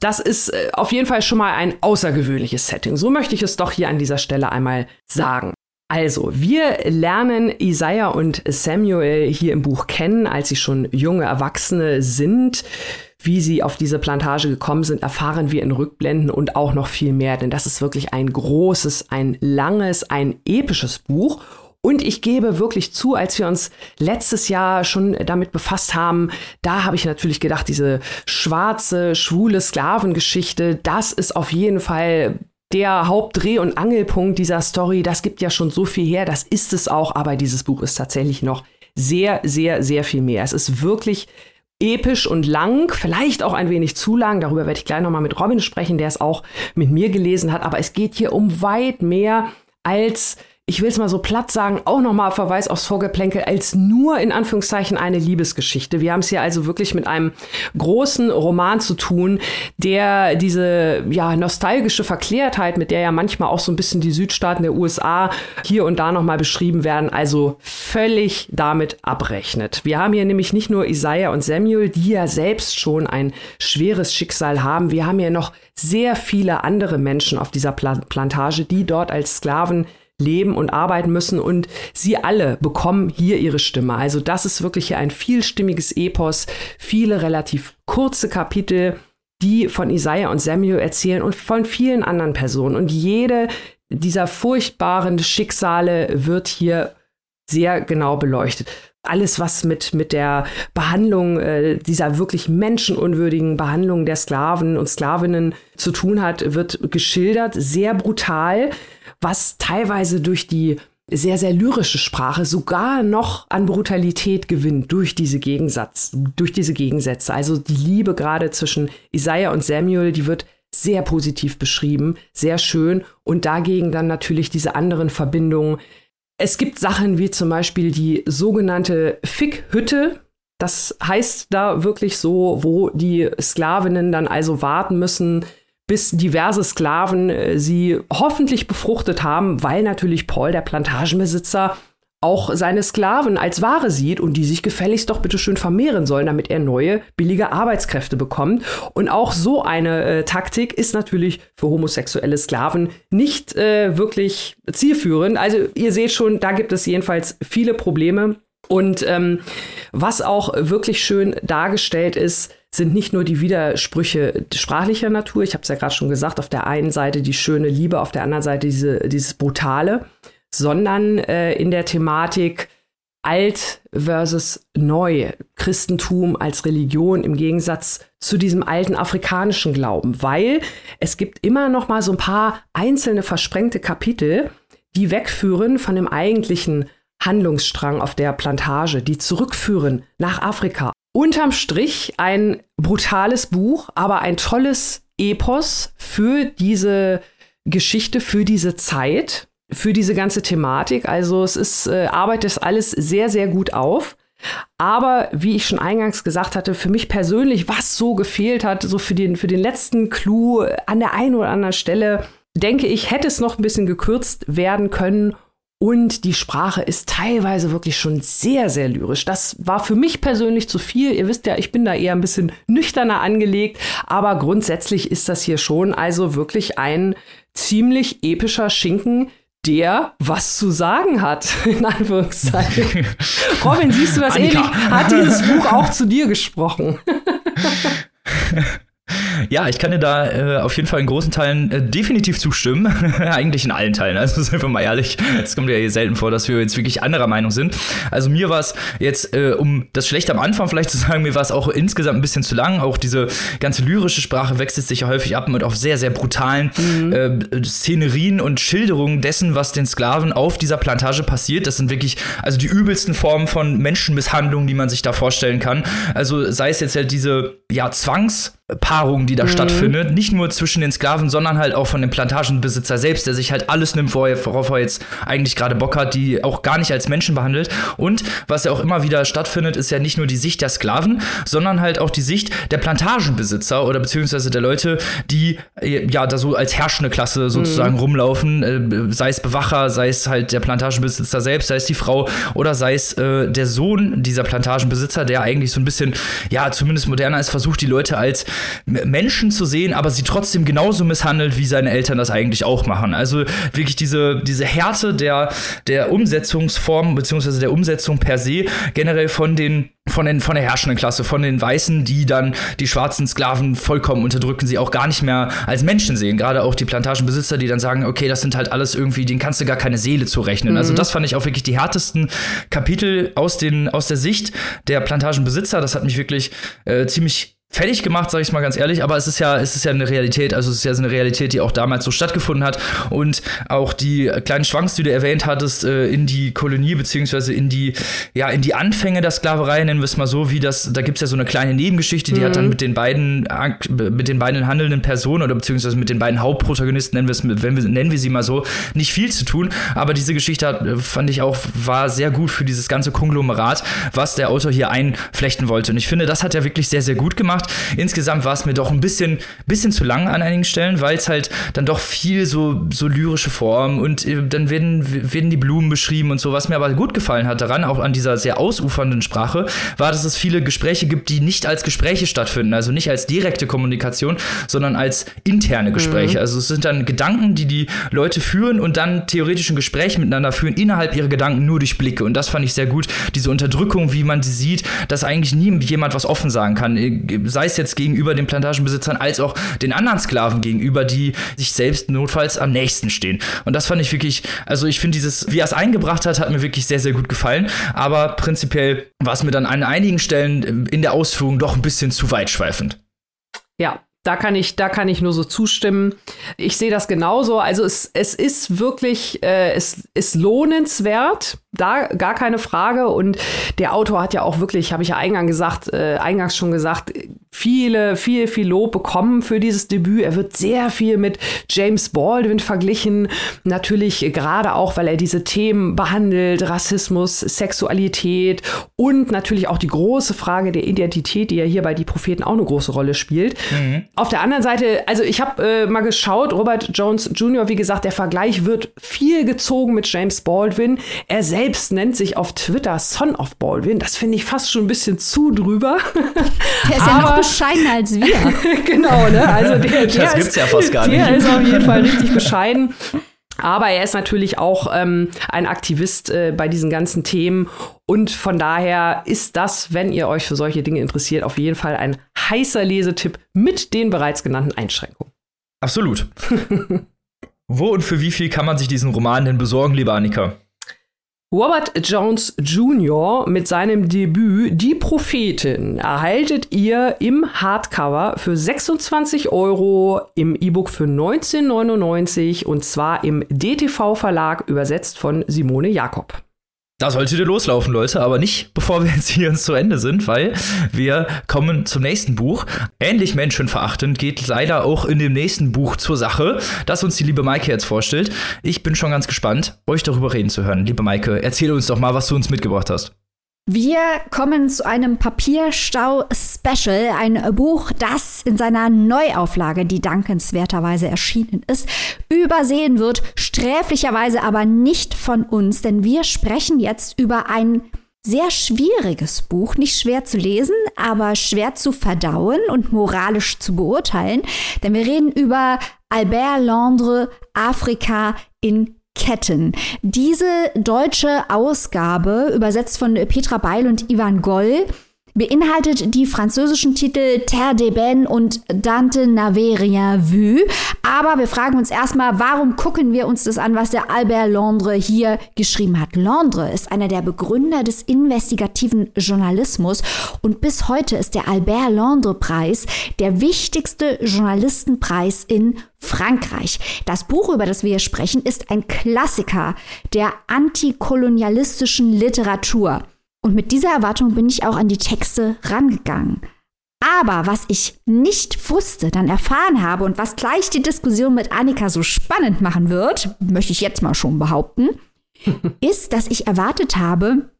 Speaker 2: das ist äh, auf jeden Fall schon mal ein außergewöhnliches Setting. So möchte ich es doch hier an dieser Stelle einmal sagen. Also, wir lernen Isaiah und Samuel hier im Buch kennen, als sie schon junge Erwachsene sind. Wie sie auf diese Plantage gekommen sind, erfahren wir in Rückblenden und auch noch viel mehr, denn das ist wirklich ein großes, ein langes, ein episches Buch. Und ich gebe wirklich zu, als wir uns letztes Jahr schon damit befasst haben, da habe ich natürlich gedacht, diese schwarze, schwule Sklavengeschichte, das ist auf jeden Fall der Hauptdreh- und Angelpunkt dieser Story. Das gibt ja schon so viel her, das ist es auch, aber dieses Buch ist tatsächlich noch sehr, sehr, sehr viel mehr. Es ist wirklich episch und lang, vielleicht auch ein wenig zu lang. Darüber werde ich gleich nochmal mit Robin sprechen, der es auch mit mir gelesen hat. Aber es geht hier um weit mehr als ich will es mal so platt sagen, auch nochmal Verweis aufs Vorgeplänkel als nur in Anführungszeichen eine Liebesgeschichte. Wir haben es hier also wirklich mit einem großen Roman zu tun, der diese ja nostalgische Verklärtheit, mit der ja manchmal auch so ein bisschen die Südstaaten der USA hier und da nochmal beschrieben werden, also völlig damit abrechnet. Wir haben hier nämlich nicht nur Isaiah und Samuel, die ja selbst schon ein schweres Schicksal haben. Wir haben hier noch sehr viele andere Menschen auf dieser Plantage, die dort als Sklaven leben und arbeiten müssen und sie alle bekommen hier ihre Stimme. Also das ist wirklich hier ein vielstimmiges Epos, viele relativ kurze Kapitel, die von Isaiah und Samuel erzählen und von vielen anderen Personen. Und jede dieser furchtbaren Schicksale wird hier sehr genau beleuchtet. Alles, was mit, mit der Behandlung, äh, dieser wirklich menschenunwürdigen Behandlung der Sklaven und Sklavinnen zu tun hat, wird geschildert, sehr brutal was teilweise durch die sehr, sehr lyrische Sprache sogar noch an Brutalität gewinnt durch diese Gegensatz, durch diese Gegensätze. Also die Liebe gerade zwischen Isaiah und Samuel, die wird sehr positiv beschrieben, sehr schön und dagegen dann natürlich diese anderen Verbindungen. Es gibt Sachen wie zum Beispiel die sogenannte Fickhütte. Das heißt da wirklich so, wo die Sklavinnen dann also warten müssen, bis diverse Sklaven äh, sie hoffentlich befruchtet haben, weil natürlich Paul, der Plantagenbesitzer, auch seine Sklaven als Ware sieht und die sich gefälligst doch bitte schön vermehren sollen, damit er neue, billige Arbeitskräfte bekommt. Und auch so eine äh, Taktik ist natürlich für homosexuelle Sklaven nicht äh, wirklich zielführend. Also ihr seht schon, da gibt es jedenfalls viele Probleme. Und ähm, was auch wirklich schön dargestellt ist, sind nicht nur die Widersprüche sprachlicher Natur, ich habe es ja gerade schon gesagt, auf der einen Seite die schöne Liebe, auf der anderen Seite diese, dieses Brutale, sondern äh, in der Thematik alt versus neu, Christentum als Religion im Gegensatz zu diesem alten afrikanischen Glauben, weil es gibt immer noch mal so ein paar einzelne versprengte Kapitel, die wegführen von dem eigentlichen Handlungsstrang auf der Plantage, die zurückführen nach Afrika, unterm Strich ein brutales Buch, aber ein tolles Epos für diese Geschichte, für diese Zeit, für diese ganze Thematik. Also es ist, äh, arbeitet alles sehr, sehr gut auf. Aber wie ich schon eingangs gesagt hatte, für mich persönlich, was so gefehlt hat, so für den, für den letzten Clou an der einen oder anderen Stelle, denke ich, hätte es noch ein bisschen gekürzt werden können und die Sprache ist teilweise wirklich schon sehr, sehr lyrisch. Das war für mich persönlich zu viel. Ihr wisst ja, ich bin da eher ein bisschen nüchterner angelegt. Aber grundsätzlich ist das hier schon also wirklich ein ziemlich epischer Schinken, der was zu sagen hat, in Anführungszeichen. Robin, siehst du das Annika. ähnlich? Hat dieses Buch auch zu dir gesprochen?
Speaker 1: Ja, ich kann dir da äh, auf jeden Fall in großen Teilen äh, definitiv zustimmen. Eigentlich in allen Teilen. Also sind wir mal ehrlich. Es kommt ja hier selten vor, dass wir jetzt wirklich anderer Meinung sind. Also mir war es jetzt, äh, um das schlecht am Anfang vielleicht zu sagen, mir war es auch insgesamt ein bisschen zu lang. Auch diese ganze lyrische Sprache wechselt sich ja häufig ab mit auf sehr, sehr brutalen mhm. Äh, Szenerien und Schilderungen dessen, was den Sklaven auf dieser Plantage passiert. Das sind wirklich also die übelsten Formen von Menschenmisshandlungen, die man sich da vorstellen kann. Also sei es jetzt halt diese ja, Zwangspaarung, die da mhm. stattfindet, nicht nur zwischen den Sklaven, sondern halt auch von dem Plantagenbesitzer selbst, der sich halt alles nimmt, worauf er jetzt eigentlich gerade Bock hat, die auch gar nicht als Menschen behandelt. Und was ja auch immer wieder stattfindet, ist ja nicht nur die Sicht der Sklaven, sondern halt auch die Sicht der Plantagenbesitzer oder beziehungsweise der Leute, die äh, ja da so als herrschende Klasse sozusagen mhm. rumlaufen, äh, sei es Bewacher, sei es halt der Plantagenbesitzer selbst, sei es die Frau oder sei es äh, der Sohn dieser Plantagenbesitzer, der eigentlich so ein bisschen, ja, zumindest moderner ist, versucht die Leute als Menschen zu sehen, aber sie trotzdem genauso misshandelt, wie seine Eltern das eigentlich auch machen. Also wirklich diese, diese Härte der, der Umsetzungsform beziehungsweise der Umsetzung per se generell von den von, den, von der herrschenden Klasse, von den Weißen, die dann die schwarzen Sklaven vollkommen unterdrücken, sie auch gar nicht mehr als Menschen sehen. Gerade auch die Plantagenbesitzer, die dann sagen, okay, das sind halt alles irgendwie, denen kannst du gar keine Seele zurechnen. Also mhm. Also das fand ich auch wirklich die härtesten Kapitel aus, den, aus der Sicht der Plantagenbesitzer. Das hat mich wirklich äh, ziemlich fertig gemacht, sage ich mal ganz ehrlich, aber es ist ja, es ist ja eine Realität, also es ist ja so eine Realität, die auch damals so stattgefunden hat und auch die kleinen Schwanks, die du erwähnt hattest, äh, in die Kolonie beziehungsweise in die, ja, in die Anfänge der Sklaverei, nennen wir es mal so, wie das, da gibt es ja so eine kleine Nebengeschichte, die mhm. hat dann mit den beiden, mit den beiden handelnden Personen oder beziehungsweise mit den beiden Hauptprotagonisten, nennen wir es, wenn wir, nennen wir sie mal so, nicht viel zu tun, aber diese Geschichte hat, fand ich auch, war sehr gut für dieses ganze Konglomerat, was der Autor hier einflechten wollte. Und ich finde, das hat er wirklich sehr, sehr gut gemacht gemacht. Insgesamt war es mir doch ein bisschen, bisschen zu lang an einigen Stellen, weil es halt dann doch viel so, so lyrische Form und äh, dann werden, werden die Blumen beschrieben und so. Was mir aber gut gefallen hat daran, auch an dieser sehr ausufernden Sprache, war, dass es viele Gespräche gibt, die nicht als Gespräche stattfinden, also nicht als direkte Kommunikation, sondern als interne Gespräche. Mhm. Also es sind dann Gedanken, die die Leute führen und dann theoretisch ein Gespräch miteinander führen, innerhalb ihrer Gedanken nur durch Blicke. Und das fand ich sehr gut, diese Unterdrückung, wie man sie sieht, dass eigentlich nie jemand was offen sagen kann sei es jetzt gegenüber den Plantagenbesitzern als auch den anderen Sklaven gegenüber, die sich selbst notfalls am nächsten stehen. Und das fand ich wirklich, also ich finde dieses, wie er es eingebracht hat, hat mir wirklich sehr, sehr gut gefallen. Aber prinzipiell war es mir dann an einigen Stellen in der Ausführung doch ein bisschen zu weitschweifend.
Speaker 2: Ja, da kann ich, da kann ich nur so zustimmen. Ich sehe das genauso. Also es, es ist wirklich, äh, es ist lohnenswert, da gar keine Frage. Und der Autor hat ja auch wirklich, habe ich ja eingangs gesagt, äh, eingangs schon gesagt, viele, viel, viel Lob bekommen für dieses Debüt. Er wird sehr viel mit James Baldwin verglichen. Natürlich gerade auch, weil er diese Themen behandelt, Rassismus, Sexualität und natürlich auch die große Frage der Identität, die ja hier bei Die Propheten auch eine große Rolle spielt. Mhm. Auf der anderen Seite, also ich habe äh, mal geschaut, Robert Jones Jr., wie gesagt, der Vergleich wird viel gezogen mit James Baldwin. Er selbst nennt sich auf Twitter Son of Baldwin. Das finde ich fast schon ein bisschen zu drüber.
Speaker 3: Der ist Aber, ja noch bescheidener als wir.
Speaker 2: genau, ne? Also der, der
Speaker 1: das gibt's ja fast gar
Speaker 2: nicht. Der ist auf jeden Fall richtig bescheiden. Aber er ist natürlich auch ähm, ein Aktivist äh, bei diesen ganzen Themen. Und von daher ist das, wenn ihr euch für solche Dinge interessiert, auf jeden Fall ein heißer Lesetipp mit den bereits genannten Einschränkungen.
Speaker 1: Absolut. Wo und für wie viel kann man sich diesen Roman denn besorgen, liebe Annika?
Speaker 2: Robert Jones Jr. mit seinem Debüt Die Prophetin erhaltet ihr im Hardcover für 26 Euro, im E-Book für 19,99 und zwar im DTV Verlag übersetzt von Simone Jakob.
Speaker 1: Da solltet ihr loslaufen, Leute, aber nicht bevor wir jetzt hier zu Ende sind, weil wir kommen zum nächsten Buch. Ähnlich menschenverachtend geht leider auch in dem nächsten Buch zur Sache, das uns die liebe Maike jetzt vorstellt. Ich bin schon ganz gespannt, euch darüber reden zu hören. Liebe Maike, erzähl uns doch mal, was du uns mitgebracht hast.
Speaker 3: Wir kommen zu einem Papierstau-Special, ein Buch, das in seiner Neuauflage, die dankenswerterweise erschienen ist, übersehen wird, sträflicherweise aber nicht von uns, denn wir sprechen jetzt über ein sehr schwieriges Buch, nicht schwer zu lesen, aber schwer zu verdauen und moralisch zu beurteilen, denn wir reden über Albert Londres Afrika in Ketten. Diese deutsche Ausgabe, übersetzt von Petra Beil und Ivan Goll, beinhaltet die französischen Titel Terre d'Eben und Dante n'avait rien vu. Aber wir fragen uns erstmal, warum gucken wir uns das an, was der Albert Londre hier geschrieben hat? Londre ist einer der Begründer des investigativen Journalismus und bis heute ist der Albert Londre Preis der wichtigste Journalistenpreis in Frankreich. Das Buch, über das wir hier sprechen, ist ein Klassiker der antikolonialistischen Literatur. Und mit dieser Erwartung bin ich auch an die Texte rangegangen. Aber was ich nicht wusste, dann erfahren habe und was gleich die Diskussion mit Annika so spannend machen wird, möchte ich jetzt mal schon behaupten, ist, dass ich erwartet habe,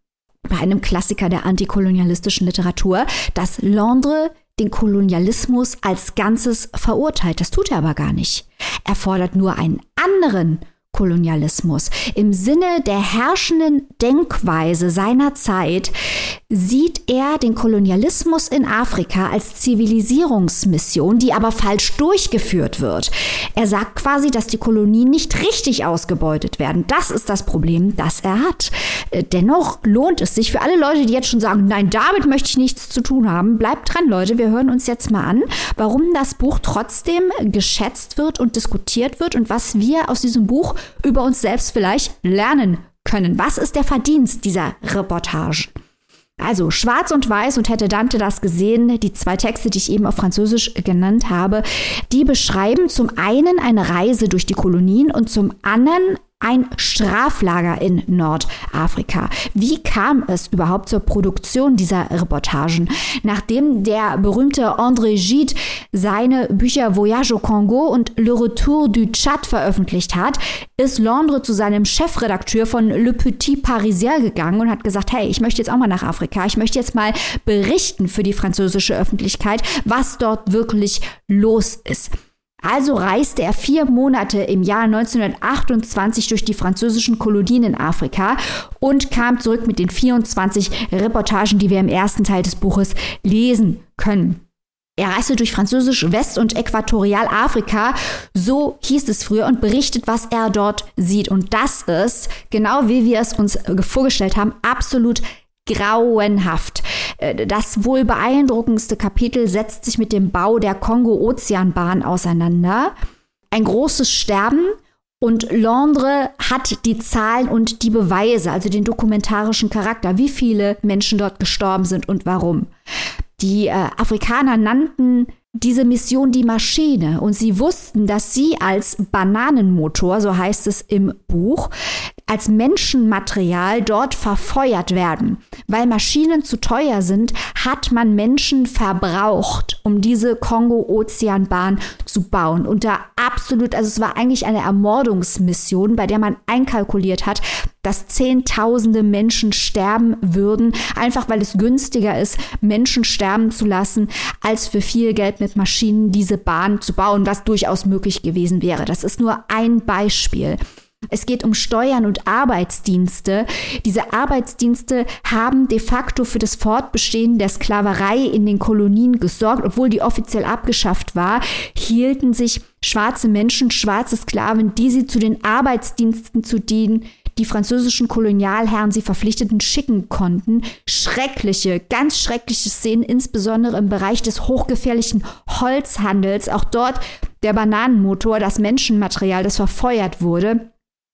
Speaker 3: bei einem Klassiker der antikolonialistischen Literatur, dass Londres den Kolonialismus als Ganzes verurteilt. Das tut er aber gar nicht. Er fordert nur einen anderen Kolonialismus. Im Sinne der herrschenden Denkweise seiner Zeit sieht er den Kolonialismus in Afrika als Zivilisierungsmission, die aber falsch durchgeführt wird. Er sagt quasi, dass die Kolonien nicht richtig ausgebeutet werden. Das ist das Problem, das er hat. Äh, dennoch lohnt es sich für alle Leute, die jetzt schon sagen, nein, damit möchte ich nichts zu tun haben. Bleibt dran, Leute. Wir hören uns jetzt mal an, warum das Buch trotzdem geschätzt wird und diskutiert wird und was wir aus diesem Buch über uns selbst vielleicht lernen können. Was ist der Verdienst dieser Reportage? Also schwarz und weiß und hätte Dante das gesehen, die zwei Texte, die ich eben auf Französisch genannt habe, die beschreiben zum einen eine Reise durch die Kolonien und zum anderen ein Straflager in Nordafrika. Wie kam es überhaupt zur Produktion dieser Reportagen? Nachdem der berühmte André Gide seine Bücher Voyage au Congo und Le Retour du Tchad veröffentlicht hat, ist Londres zu seinem Chefredakteur von Le Petit Parisien gegangen und hat gesagt, hey, ich möchte jetzt auch mal nach Afrika. Ich möchte jetzt mal berichten für die französische Öffentlichkeit, was dort wirklich los ist. Also reiste er vier Monate im Jahr 1928 durch die französischen Kolonien in Afrika und kam zurück mit den 24 Reportagen, die wir im ersten Teil des Buches lesen können. Er reiste durch französisch West- und Äquatorialafrika, so hieß es früher, und berichtet, was er dort sieht. Und das ist, genau wie wir es uns vorgestellt haben, absolut grauenhaft. Äh, das wohl beeindruckendste Kapitel setzt sich mit dem Bau der Kongo-Ozeanbahn auseinander. Ein großes Sterben und Londres hat die Zahlen und die Beweise, also den dokumentarischen Charakter, wie viele Menschen dort gestorben sind und warum. Die äh, Afrikaner nannten diese Mission die Maschine und sie wussten, dass sie als Bananenmotor, so heißt es im Buch, als Menschenmaterial dort verfeuert werden. Weil Maschinen zu teuer sind, hat man Menschen verbraucht, um diese Kongo-Ozeanbahn zu bauen. Und da absolut, also es war eigentlich eine Ermordungsmission, bei der man einkalkuliert hat, dass Zehntausende Menschen sterben würden, einfach weil es günstiger ist, Menschen sterben zu lassen, als für viel Geld mit Maschinen diese Bahn zu bauen, was durchaus möglich gewesen wäre. Das ist nur ein Beispiel. Es geht um Steuern und Arbeitsdienste. Diese Arbeitsdienste haben de facto für das Fortbestehen der Sklaverei in den Kolonien gesorgt. Obwohl die offiziell abgeschafft war, hielten sich schwarze Menschen, schwarze Sklaven, die sie zu den Arbeitsdiensten zu dienen, die französischen Kolonialherren sie verpflichteten, schicken konnten. Schreckliche, ganz schreckliche Szenen, insbesondere im Bereich des hochgefährlichen Holzhandels. Auch dort der Bananenmotor, das Menschenmaterial, das verfeuert wurde.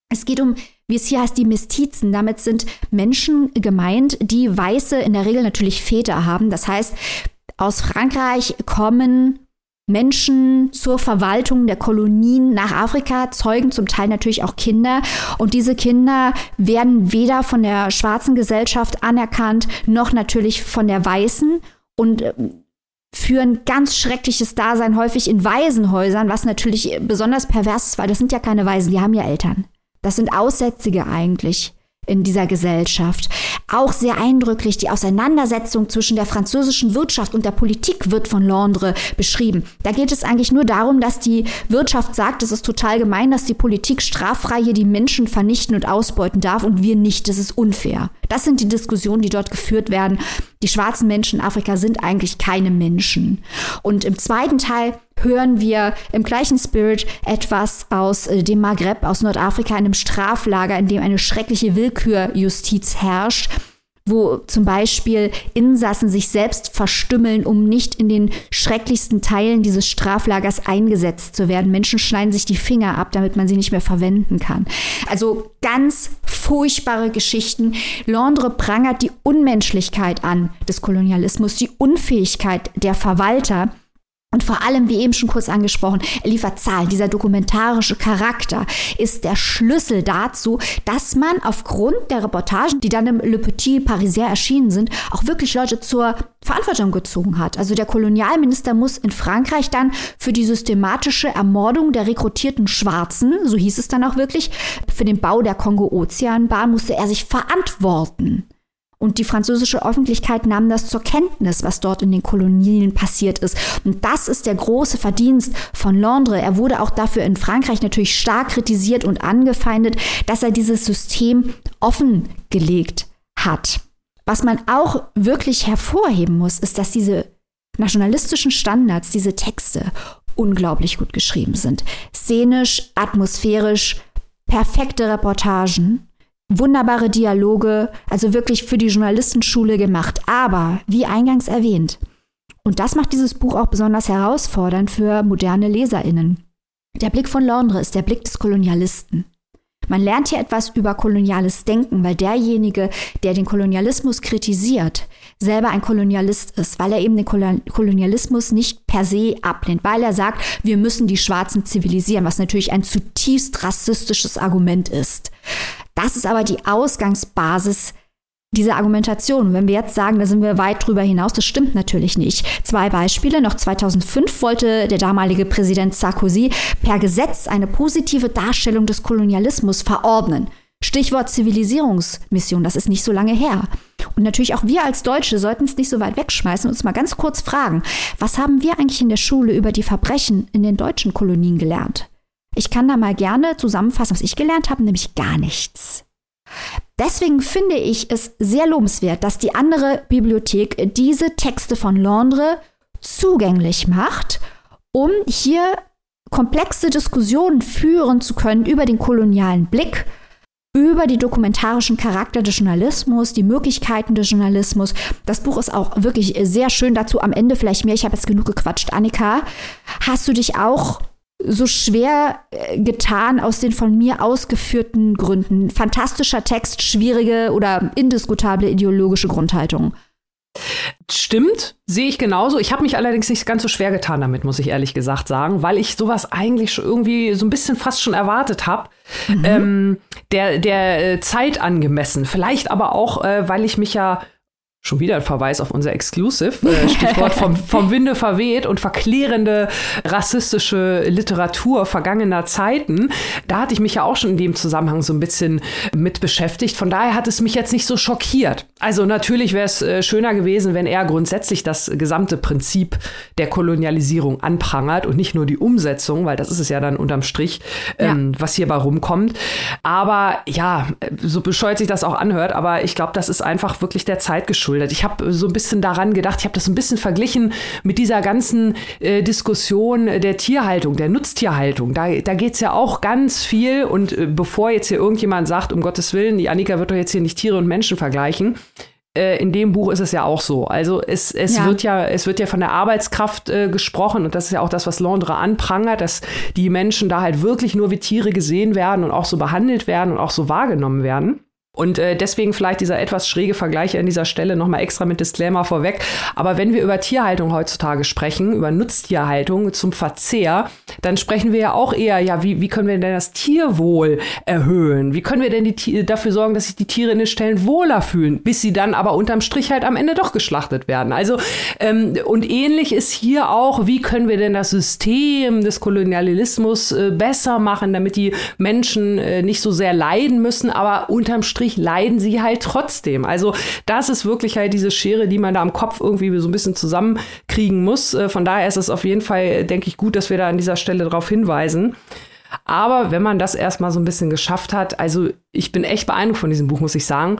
Speaker 3: Es geht um, wie es hier heißt, die Mestizen. Damit sind Menschen gemeint, die weiße, in der Regel natürlich Väter haben. Das heißt, aus Frankreich kommen Menschen zur Verwaltung der Kolonien nach Afrika, zeugen zum Teil natürlich auch Kinder. Und diese Kinder werden weder von der schwarzen Gesellschaft anerkannt, noch natürlich von der weißen. Und ähm, führen ganz schreckliches Dasein häufig in Waisenhäusern, was natürlich besonders pervers ist, weil das sind ja keine Waisen, die haben ja Eltern. Das sind Aussätzige eigentlich in dieser Gesellschaft. Auch sehr eindrücklich die Auseinandersetzung zwischen der französischen Wirtschaft und der Politik wird von Londres beschrieben. Da geht es eigentlich nur darum, dass die Wirtschaft sagt, es ist total gemein, dass die Politik straffrei hier die Menschen vernichten und ausbeuten darf und wir nicht. Das ist unfair. Das sind die Diskussionen, die dort geführt werden. Die schwarzen Menschen in Afrika sind eigentlich keine Menschen. Und im zweiten Teil hören wir im gleichen Spirit etwas aus äh, dem Maghreb, aus Nordafrika, einem Straflager, in dem eine schreckliche Willkürjustiz herrscht wo zum Beispiel Insassen sich selbst verstümmeln, um nicht in den schrecklichsten Teilen dieses Straflagers eingesetzt zu werden. Menschen schneiden sich die Finger ab, damit man sie nicht mehr verwenden kann. Also ganz furchtbare Geschichten. Londres prangert die Unmenschlichkeit an des Kolonialismus, die Unfähigkeit der Verwalter und vor allem, wie eben schon kurz angesprochen, er liefert Zahlen. Dieser dokumentarische Charakter ist der Schlüssel dazu, dass man aufgrund der Reportagen, die dann im Le Petit Parisien erschienen sind, auch wirklich Leute zur Verantwortung gezogen hat. Also der Kolonialminister muss in Frankreich dann für die systematische Ermordung der rekrutierten Schwarzen, so hieß es dann auch wirklich, für den Bau der Kongo-Ozeanbahn musste er sich verantworten. Und die französische Öffentlichkeit nahm das zur Kenntnis, was dort in den Kolonien passiert ist. Und das ist der große Verdienst von Londres. Er wurde auch dafür in Frankreich natürlich stark kritisiert und angefeindet, dass er dieses System offengelegt hat. Was man auch wirklich hervorheben muss, ist, dass diese nationalistischen Standards, diese Texte unglaublich gut geschrieben sind. Szenisch, atmosphärisch, perfekte Reportagen wunderbare Dialoge, also wirklich für die Journalistenschule gemacht. Aber, wie eingangs erwähnt, und das macht dieses Buch auch besonders herausfordernd für moderne Leserinnen. Der Blick von Londres ist der Blick des Kolonialisten. Man lernt hier etwas über koloniales Denken, weil derjenige, der den Kolonialismus kritisiert, selber ein Kolonialist ist, weil er eben den Kolonialismus nicht per se ablehnt, weil er sagt, wir müssen die Schwarzen zivilisieren, was natürlich ein zutiefst rassistisches Argument ist. Das ist aber die Ausgangsbasis dieser Argumentation. Wenn wir jetzt sagen, da sind wir weit drüber hinaus, das stimmt natürlich nicht. Zwei Beispiele. Noch 2005 wollte der damalige Präsident Sarkozy per Gesetz eine positive Darstellung des Kolonialismus verordnen. Stichwort Zivilisierungsmission, das ist nicht so lange her. Und natürlich auch wir als Deutsche sollten es nicht so weit wegschmeißen und uns mal ganz kurz fragen, was haben wir eigentlich in der Schule über die Verbrechen in den deutschen Kolonien gelernt? Ich kann da mal gerne zusammenfassen, was ich gelernt habe, nämlich gar nichts. Deswegen finde ich es sehr lobenswert, dass die andere Bibliothek diese Texte von Londres zugänglich macht, um hier komplexe Diskussionen führen zu können über den kolonialen Blick, über die dokumentarischen Charakter des Journalismus, die Möglichkeiten des Journalismus. Das Buch ist auch wirklich sehr schön dazu. Am Ende vielleicht mehr. Ich habe jetzt genug gequatscht. Annika, hast du dich auch so schwer äh, getan aus den von mir ausgeführten Gründen. Fantastischer Text, schwierige oder indiskutable ideologische Grundhaltung.
Speaker 2: Stimmt, sehe ich genauso. Ich habe mich allerdings nicht ganz so schwer getan damit, muss ich ehrlich gesagt sagen, weil ich sowas eigentlich schon irgendwie so ein bisschen fast schon erwartet habe. Mhm. Ähm, der, der äh, Zeit angemessen. Vielleicht aber auch, äh, weil ich mich ja Schon wieder ein Verweis auf unser Exclusive, äh, Stichwort vom, vom Winde verweht und verklärende rassistische Literatur vergangener Zeiten. Da hatte ich mich ja auch schon in dem Zusammenhang so ein bisschen mit beschäftigt. Von daher hat es mich jetzt nicht so schockiert. Also natürlich wäre es äh, schöner gewesen, wenn er grundsätzlich das gesamte Prinzip der Kolonialisierung anprangert und nicht nur die Umsetzung, weil das ist es ja dann unterm Strich, ähm, ja. was hierbei rumkommt. Aber ja, so bescheuert sich das auch anhört, aber ich glaube, das ist einfach wirklich der Zeit geschuldet geschuldet. Ich habe so ein bisschen daran gedacht, ich habe das ein bisschen verglichen mit dieser ganzen äh, Diskussion der Tierhaltung, der Nutztierhaltung. Da, da geht es ja auch ganz viel. Und äh, bevor jetzt hier irgendjemand sagt, um Gottes Willen, die Annika wird doch jetzt hier nicht Tiere und Menschen vergleichen, äh, in dem Buch ist es ja auch so. Also es, es ja. wird ja, es wird ja von der Arbeitskraft äh, gesprochen und das ist ja auch das, was Londres anprangert, dass die Menschen da halt wirklich nur wie Tiere gesehen werden und auch so behandelt werden und auch so wahrgenommen werden. Und äh, deswegen vielleicht dieser etwas schräge Vergleich an dieser Stelle nochmal extra mit Disclaimer vorweg. Aber wenn wir über Tierhaltung heutzutage sprechen, über Nutztierhaltung zum Verzehr, dann sprechen wir ja auch eher, ja, wie, wie können wir denn das Tierwohl erhöhen? Wie können wir denn die, dafür sorgen, dass sich die Tiere in den Stellen wohler fühlen, bis sie dann aber unterm Strich halt am Ende doch geschlachtet werden? Also, ähm, und ähnlich ist hier auch, wie können wir denn das System des Kolonialismus äh, besser machen, damit die Menschen äh, nicht so sehr leiden müssen, aber unterm Strich Strich leiden sie halt trotzdem. Also das ist wirklich halt diese Schere, die man da am Kopf irgendwie so ein bisschen zusammenkriegen muss. Von daher ist es auf jeden Fall, denke ich, gut, dass wir da an dieser Stelle darauf hinweisen. Aber wenn man das erstmal so ein bisschen geschafft hat, also ich bin echt beeindruckt von diesem Buch, muss ich sagen,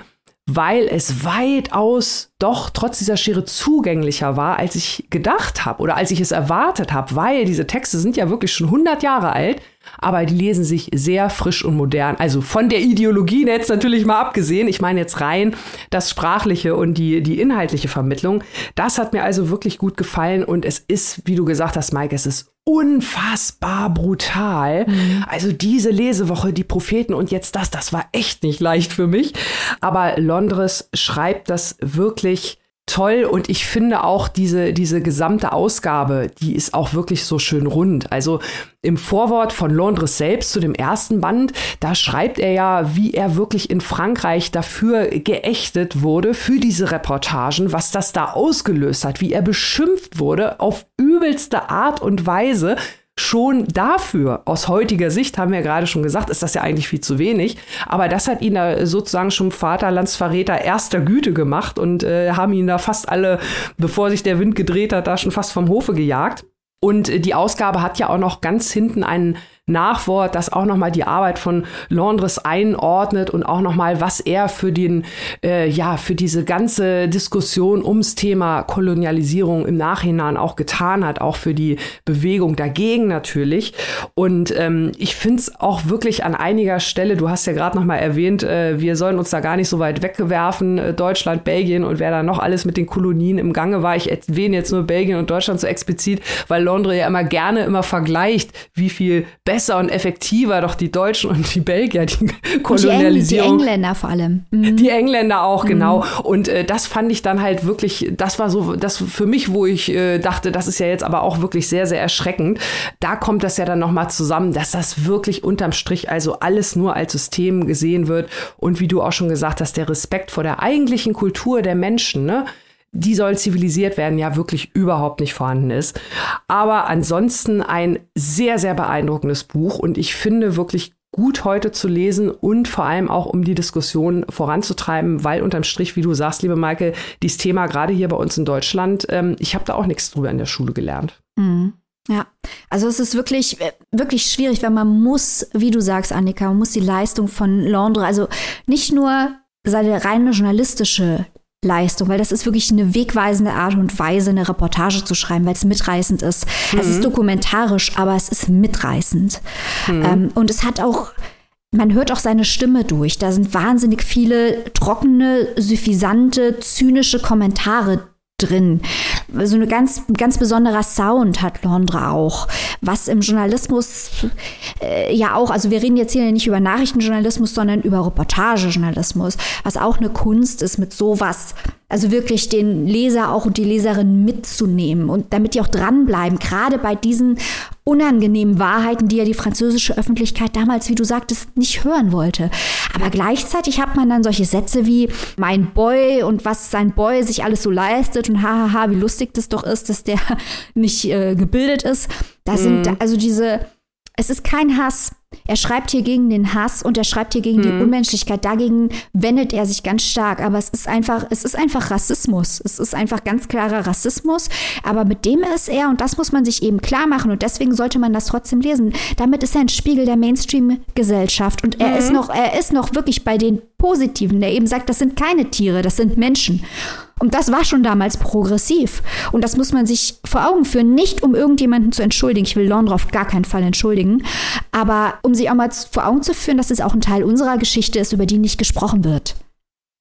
Speaker 2: weil es weitaus doch trotz dieser Schere zugänglicher war, als ich gedacht habe oder als ich es erwartet habe, weil diese Texte sind ja wirklich schon 100 Jahre alt, aber die lesen sich sehr frisch und modern. Also von der Ideologie jetzt natürlich mal abgesehen. Ich meine jetzt rein das sprachliche und die, die inhaltliche Vermittlung. Das hat mir also wirklich gut gefallen und es ist, wie du gesagt hast, Mike, es ist unfassbar brutal. Mhm. Also diese Lesewoche, die Propheten und jetzt das, das war echt nicht leicht für mich. Aber Londres schreibt das wirklich toll und ich finde auch diese, diese gesamte Ausgabe, die ist auch wirklich so schön rund. Also im Vorwort von Londres selbst zu dem ersten Band, da schreibt er ja, wie er wirklich in Frankreich dafür geächtet wurde, für diese Reportagen, was das da ausgelöst hat, wie er beschimpft wurde auf übelste Art und Weise schon dafür, aus heutiger Sicht, haben wir gerade schon gesagt, ist das ja eigentlich viel zu wenig. Aber das hat ihn da sozusagen schon Vaterlandsverräter erster Güte gemacht und äh, haben ihn da fast alle, bevor sich der Wind gedreht hat, da schon fast vom Hofe gejagt. Und äh, die Ausgabe hat ja auch noch ganz hinten einen Nachwort, das auch nochmal die Arbeit von Londres einordnet und auch nochmal, was er für den, äh, ja, für diese ganze Diskussion ums Thema Kolonialisierung im Nachhinein auch getan hat, auch für die Bewegung dagegen natürlich. Und ähm, ich finde es auch wirklich an einiger Stelle, du hast ja gerade nochmal erwähnt, äh, wir sollen uns da gar nicht so weit wegwerfen, äh, Deutschland, Belgien und wer da noch alles mit den Kolonien im Gange war. Ich erwähne jetzt nur Belgien und Deutschland so explizit, weil Londres ja immer gerne immer vergleicht, wie viel besser besser und effektiver doch die Deutschen und die Belgier, die Kolonialisierung.
Speaker 3: Die, Engländer vor allem.
Speaker 2: Mhm. Die Engländer auch, genau. Mhm. Und äh, das fand ich dann halt wirklich, das war so, das für mich, wo ich äh, dachte, das ist ja jetzt aber auch wirklich sehr, sehr erschreckend. Da kommt das ja dann nochmal zusammen, dass das wirklich unterm Strich also alles nur als System gesehen wird. Und wie du auch schon gesagt hast, der Respekt vor der eigentlichen Kultur der Menschen, ne? Die soll zivilisiert werden, ja wirklich überhaupt nicht vorhanden ist. Aber ansonsten ein sehr, sehr beeindruckendes Buch und ich finde wirklich gut heute zu lesen und vor allem auch um die Diskussion voranzutreiben, weil unterm Strich, wie du sagst, liebe Maike, dieses Thema gerade hier bei uns in Deutschland, ähm, ich habe da auch nichts drüber in der Schule gelernt.
Speaker 3: Mhm. Ja, also es ist wirklich, wirklich schwierig, weil man muss, wie du sagst, Annika, man muss die Leistung von Londres, also nicht nur seine reine journalistische Leistung, weil das ist wirklich eine wegweisende Art und Weise, eine Reportage zu schreiben, weil es mitreißend ist. Mhm. Es ist mhm. dokumentarisch, aber es ist mitreißend. Mhm. Ähm, und es hat auch, man hört auch seine Stimme durch. Da sind wahnsinnig viele trockene, suffisante, zynische Kommentare drin. So ein ganz, ganz besonderer Sound hat Londra auch, was im Journalismus äh, ja auch, also wir reden jetzt hier nicht über Nachrichtenjournalismus, sondern über Reportagejournalismus, was auch eine Kunst ist, mit sowas also wirklich den Leser auch und die Leserin mitzunehmen und damit die auch dranbleiben, gerade bei diesen unangenehmen Wahrheiten, die ja die französische Öffentlichkeit damals, wie du sagtest, nicht hören wollte. Aber gleichzeitig hat man dann solche Sätze wie mein Boy und was sein Boy sich alles so leistet und hahaha, wie lustig das doch ist, dass der nicht äh, gebildet ist. Da sind mhm. also diese es ist kein Hass. Er schreibt hier gegen den Hass und er schreibt hier gegen mhm. die Unmenschlichkeit. Dagegen wendet er sich ganz stark. Aber es ist einfach, es ist einfach Rassismus. Es ist einfach ganz klarer Rassismus. Aber mit dem ist er, und das muss man sich eben klar machen, und deswegen sollte man das trotzdem lesen. Damit ist er ein Spiegel der Mainstream-Gesellschaft. Und er mhm. ist noch, er ist noch wirklich bei den Positiven, der eben sagt, das sind keine Tiere, das sind Menschen. Und das war schon damals progressiv. Und das muss man sich vor Augen führen, nicht um irgendjemanden zu entschuldigen. Ich will Londra auf gar keinen Fall entschuldigen. Aber um sich auch mal vor Augen zu führen, dass es auch ein Teil unserer Geschichte ist, über die nicht gesprochen wird.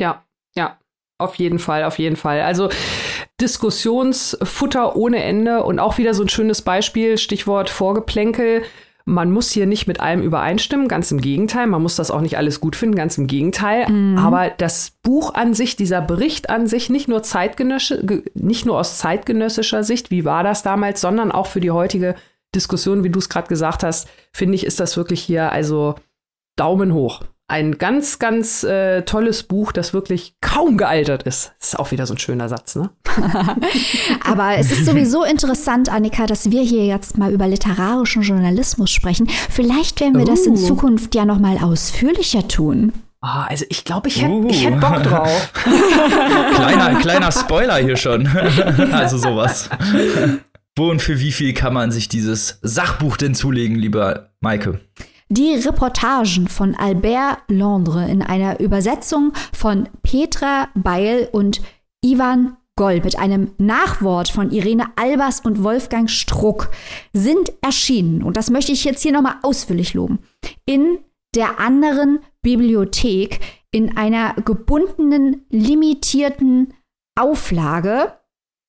Speaker 2: Ja, ja. Auf jeden Fall, auf jeden Fall. Also Diskussionsfutter ohne Ende und auch wieder so ein schönes Beispiel, Stichwort Vorgeplänkel. Man muss hier nicht mit allem übereinstimmen, ganz im Gegenteil. Man muss das auch nicht alles gut finden, ganz im Gegenteil. Mhm. Aber das Buch an sich, dieser Bericht an sich, nicht nur, nicht nur aus zeitgenössischer Sicht, wie war das damals, sondern auch für die heutige Diskussion, wie du es gerade gesagt hast, finde ich, ist das wirklich hier also Daumen hoch ein ganz, ganz äh, tolles Buch, das wirklich kaum gealtert ist. Das ist auch wieder so ein schöner Satz, ne?
Speaker 3: Aber es ist sowieso interessant, Annika, dass wir hier jetzt mal über literarischen Journalismus sprechen. Vielleicht werden wir uh. das in uh. Zukunft ja noch mal ausführlicher tun.
Speaker 2: Oh, also ich glaube, ich hätte uh. hätt Bock drauf.
Speaker 1: kleiner, kleiner Spoiler hier schon. also sowas. Wo und für wie viel kann man sich dieses Sachbuch denn zulegen, lieber Maike?
Speaker 3: Die Reportagen von Albert Londre in einer Übersetzung von Petra Beil und Ivan Goll mit einem Nachwort von Irene Albers und Wolfgang Struck sind erschienen. Und das möchte ich jetzt hier nochmal ausführlich loben. In der anderen Bibliothek in einer gebundenen, limitierten Auflage.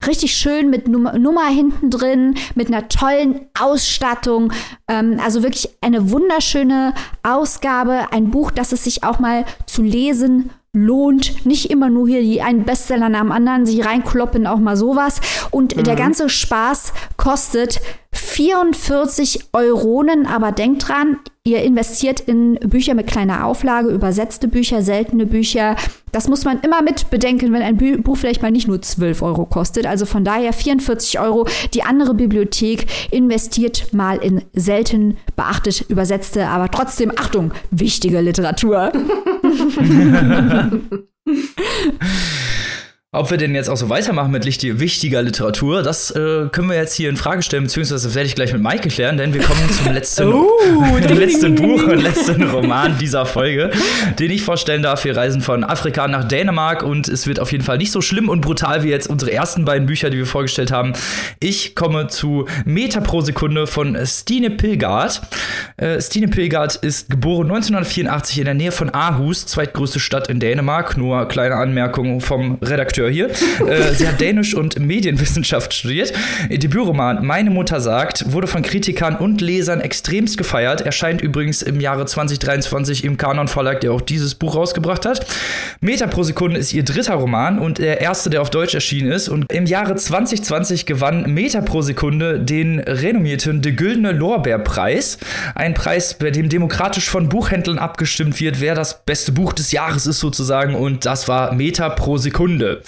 Speaker 3: Richtig schön mit Nummer, Nummer hinten drin, mit einer tollen Ausstattung. Ähm, also wirklich eine wunderschöne Ausgabe. Ein Buch, das es sich auch mal zu lesen lohnt. Nicht immer nur hier die einen Bestseller nach dem anderen sich reinkloppen, auch mal sowas. Und mhm. der ganze Spaß kostet 44 Euronen, aber denkt dran, ihr investiert in Bücher mit kleiner Auflage, übersetzte Bücher, seltene Bücher. Das muss man immer mit bedenken, wenn ein Buch vielleicht mal nicht nur 12 Euro kostet. Also von daher 44 Euro. Die andere Bibliothek investiert mal in selten beachtet übersetzte, aber trotzdem, Achtung, wichtige Literatur. ハハハハ。
Speaker 1: Ob wir denn jetzt auch so weitermachen mit wichtiger Literatur, das äh, können wir jetzt hier in Frage stellen, beziehungsweise das werde ich gleich mit Maike klären, denn wir kommen zum letzten, uh, letzten Buch und letzten Roman dieser Folge, den ich vorstellen darf. Wir reisen von Afrika nach Dänemark und es wird auf jeden Fall nicht so schlimm und brutal wie jetzt unsere ersten beiden Bücher, die wir vorgestellt haben. Ich komme zu Meter pro Sekunde von Stine Pilgard. Äh, Stine Pilgard ist geboren 1984 in der Nähe von Aarhus, zweitgrößte Stadt in Dänemark. Nur kleine Anmerkung vom Redakteur Redakteur hier. Äh, sie hat Dänisch und Medienwissenschaft studiert. Ihr Debütroman Meine Mutter sagt wurde von Kritikern und Lesern extremst gefeiert. Erscheint übrigens im Jahre 2023 im Kanon Verlag, der auch dieses Buch rausgebracht hat. Meter pro Sekunde ist ihr dritter Roman und der erste, der auf Deutsch erschienen ist. Und im Jahre 2020 gewann Meter pro Sekunde den renommierten De Güldene Lorbeerpreis. Ein Preis, bei dem demokratisch von Buchhändlern abgestimmt wird, wer das beste Buch des Jahres ist sozusagen. Und das war Meter pro Sekunde.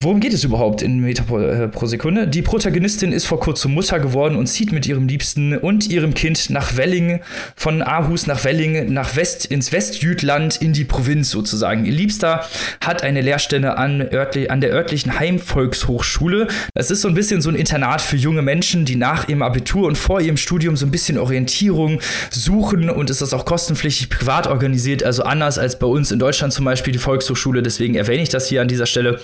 Speaker 1: Worum geht es überhaupt in Meter pro, äh, pro, Sekunde? Die Protagonistin ist vor kurzem Mutter geworden und zieht mit ihrem Liebsten und ihrem Kind nach Welling, von Aarhus nach Welling, nach West, ins Westjütland, in die Provinz sozusagen. Ihr Liebster hat eine Lehrstelle an, örtlich, an der örtlichen Heimvolkshochschule. Das ist so ein bisschen so ein Internat für junge Menschen, die nach ihrem Abitur und vor ihrem Studium so ein bisschen Orientierung suchen und ist das auch kostenpflichtig privat organisiert, also anders als bei uns in Deutschland zum Beispiel die Volkshochschule. Deswegen erwähne ich das hier an dieser Stelle.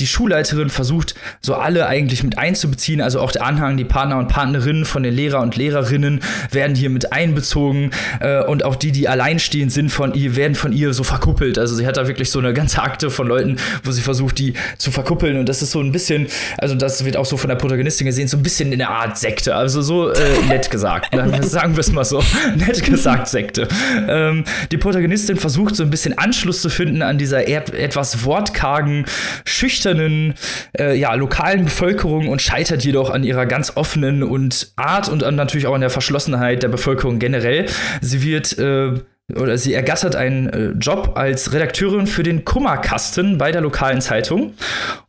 Speaker 1: Die Schulleiterin versucht, so alle eigentlich mit einzubeziehen. Also auch der Anhang, die Partner und Partnerinnen von den Lehrer und Lehrerinnen werden hier mit einbezogen. Äh, und auch die, die alleinstehend sind von ihr, werden von ihr so verkuppelt. Also sie hat da wirklich so eine ganze Akte von Leuten, wo sie versucht, die zu verkuppeln. Und das ist so ein bisschen, also das wird auch so von der Protagonistin gesehen, so ein bisschen in der Art Sekte. Also so äh, nett gesagt. Ne? Sagen wir es mal so. nett gesagt Sekte. Ähm, die Protagonistin versucht so ein bisschen Anschluss zu finden an dieser etwas wortkargen, schüchternen offenen, äh, ja, lokalen Bevölkerung und scheitert jedoch an ihrer ganz offenen und Art und an natürlich auch an der Verschlossenheit der Bevölkerung generell. Sie wird äh, oder sie ergattert einen äh, Job als Redakteurin für den Kummerkasten bei der lokalen Zeitung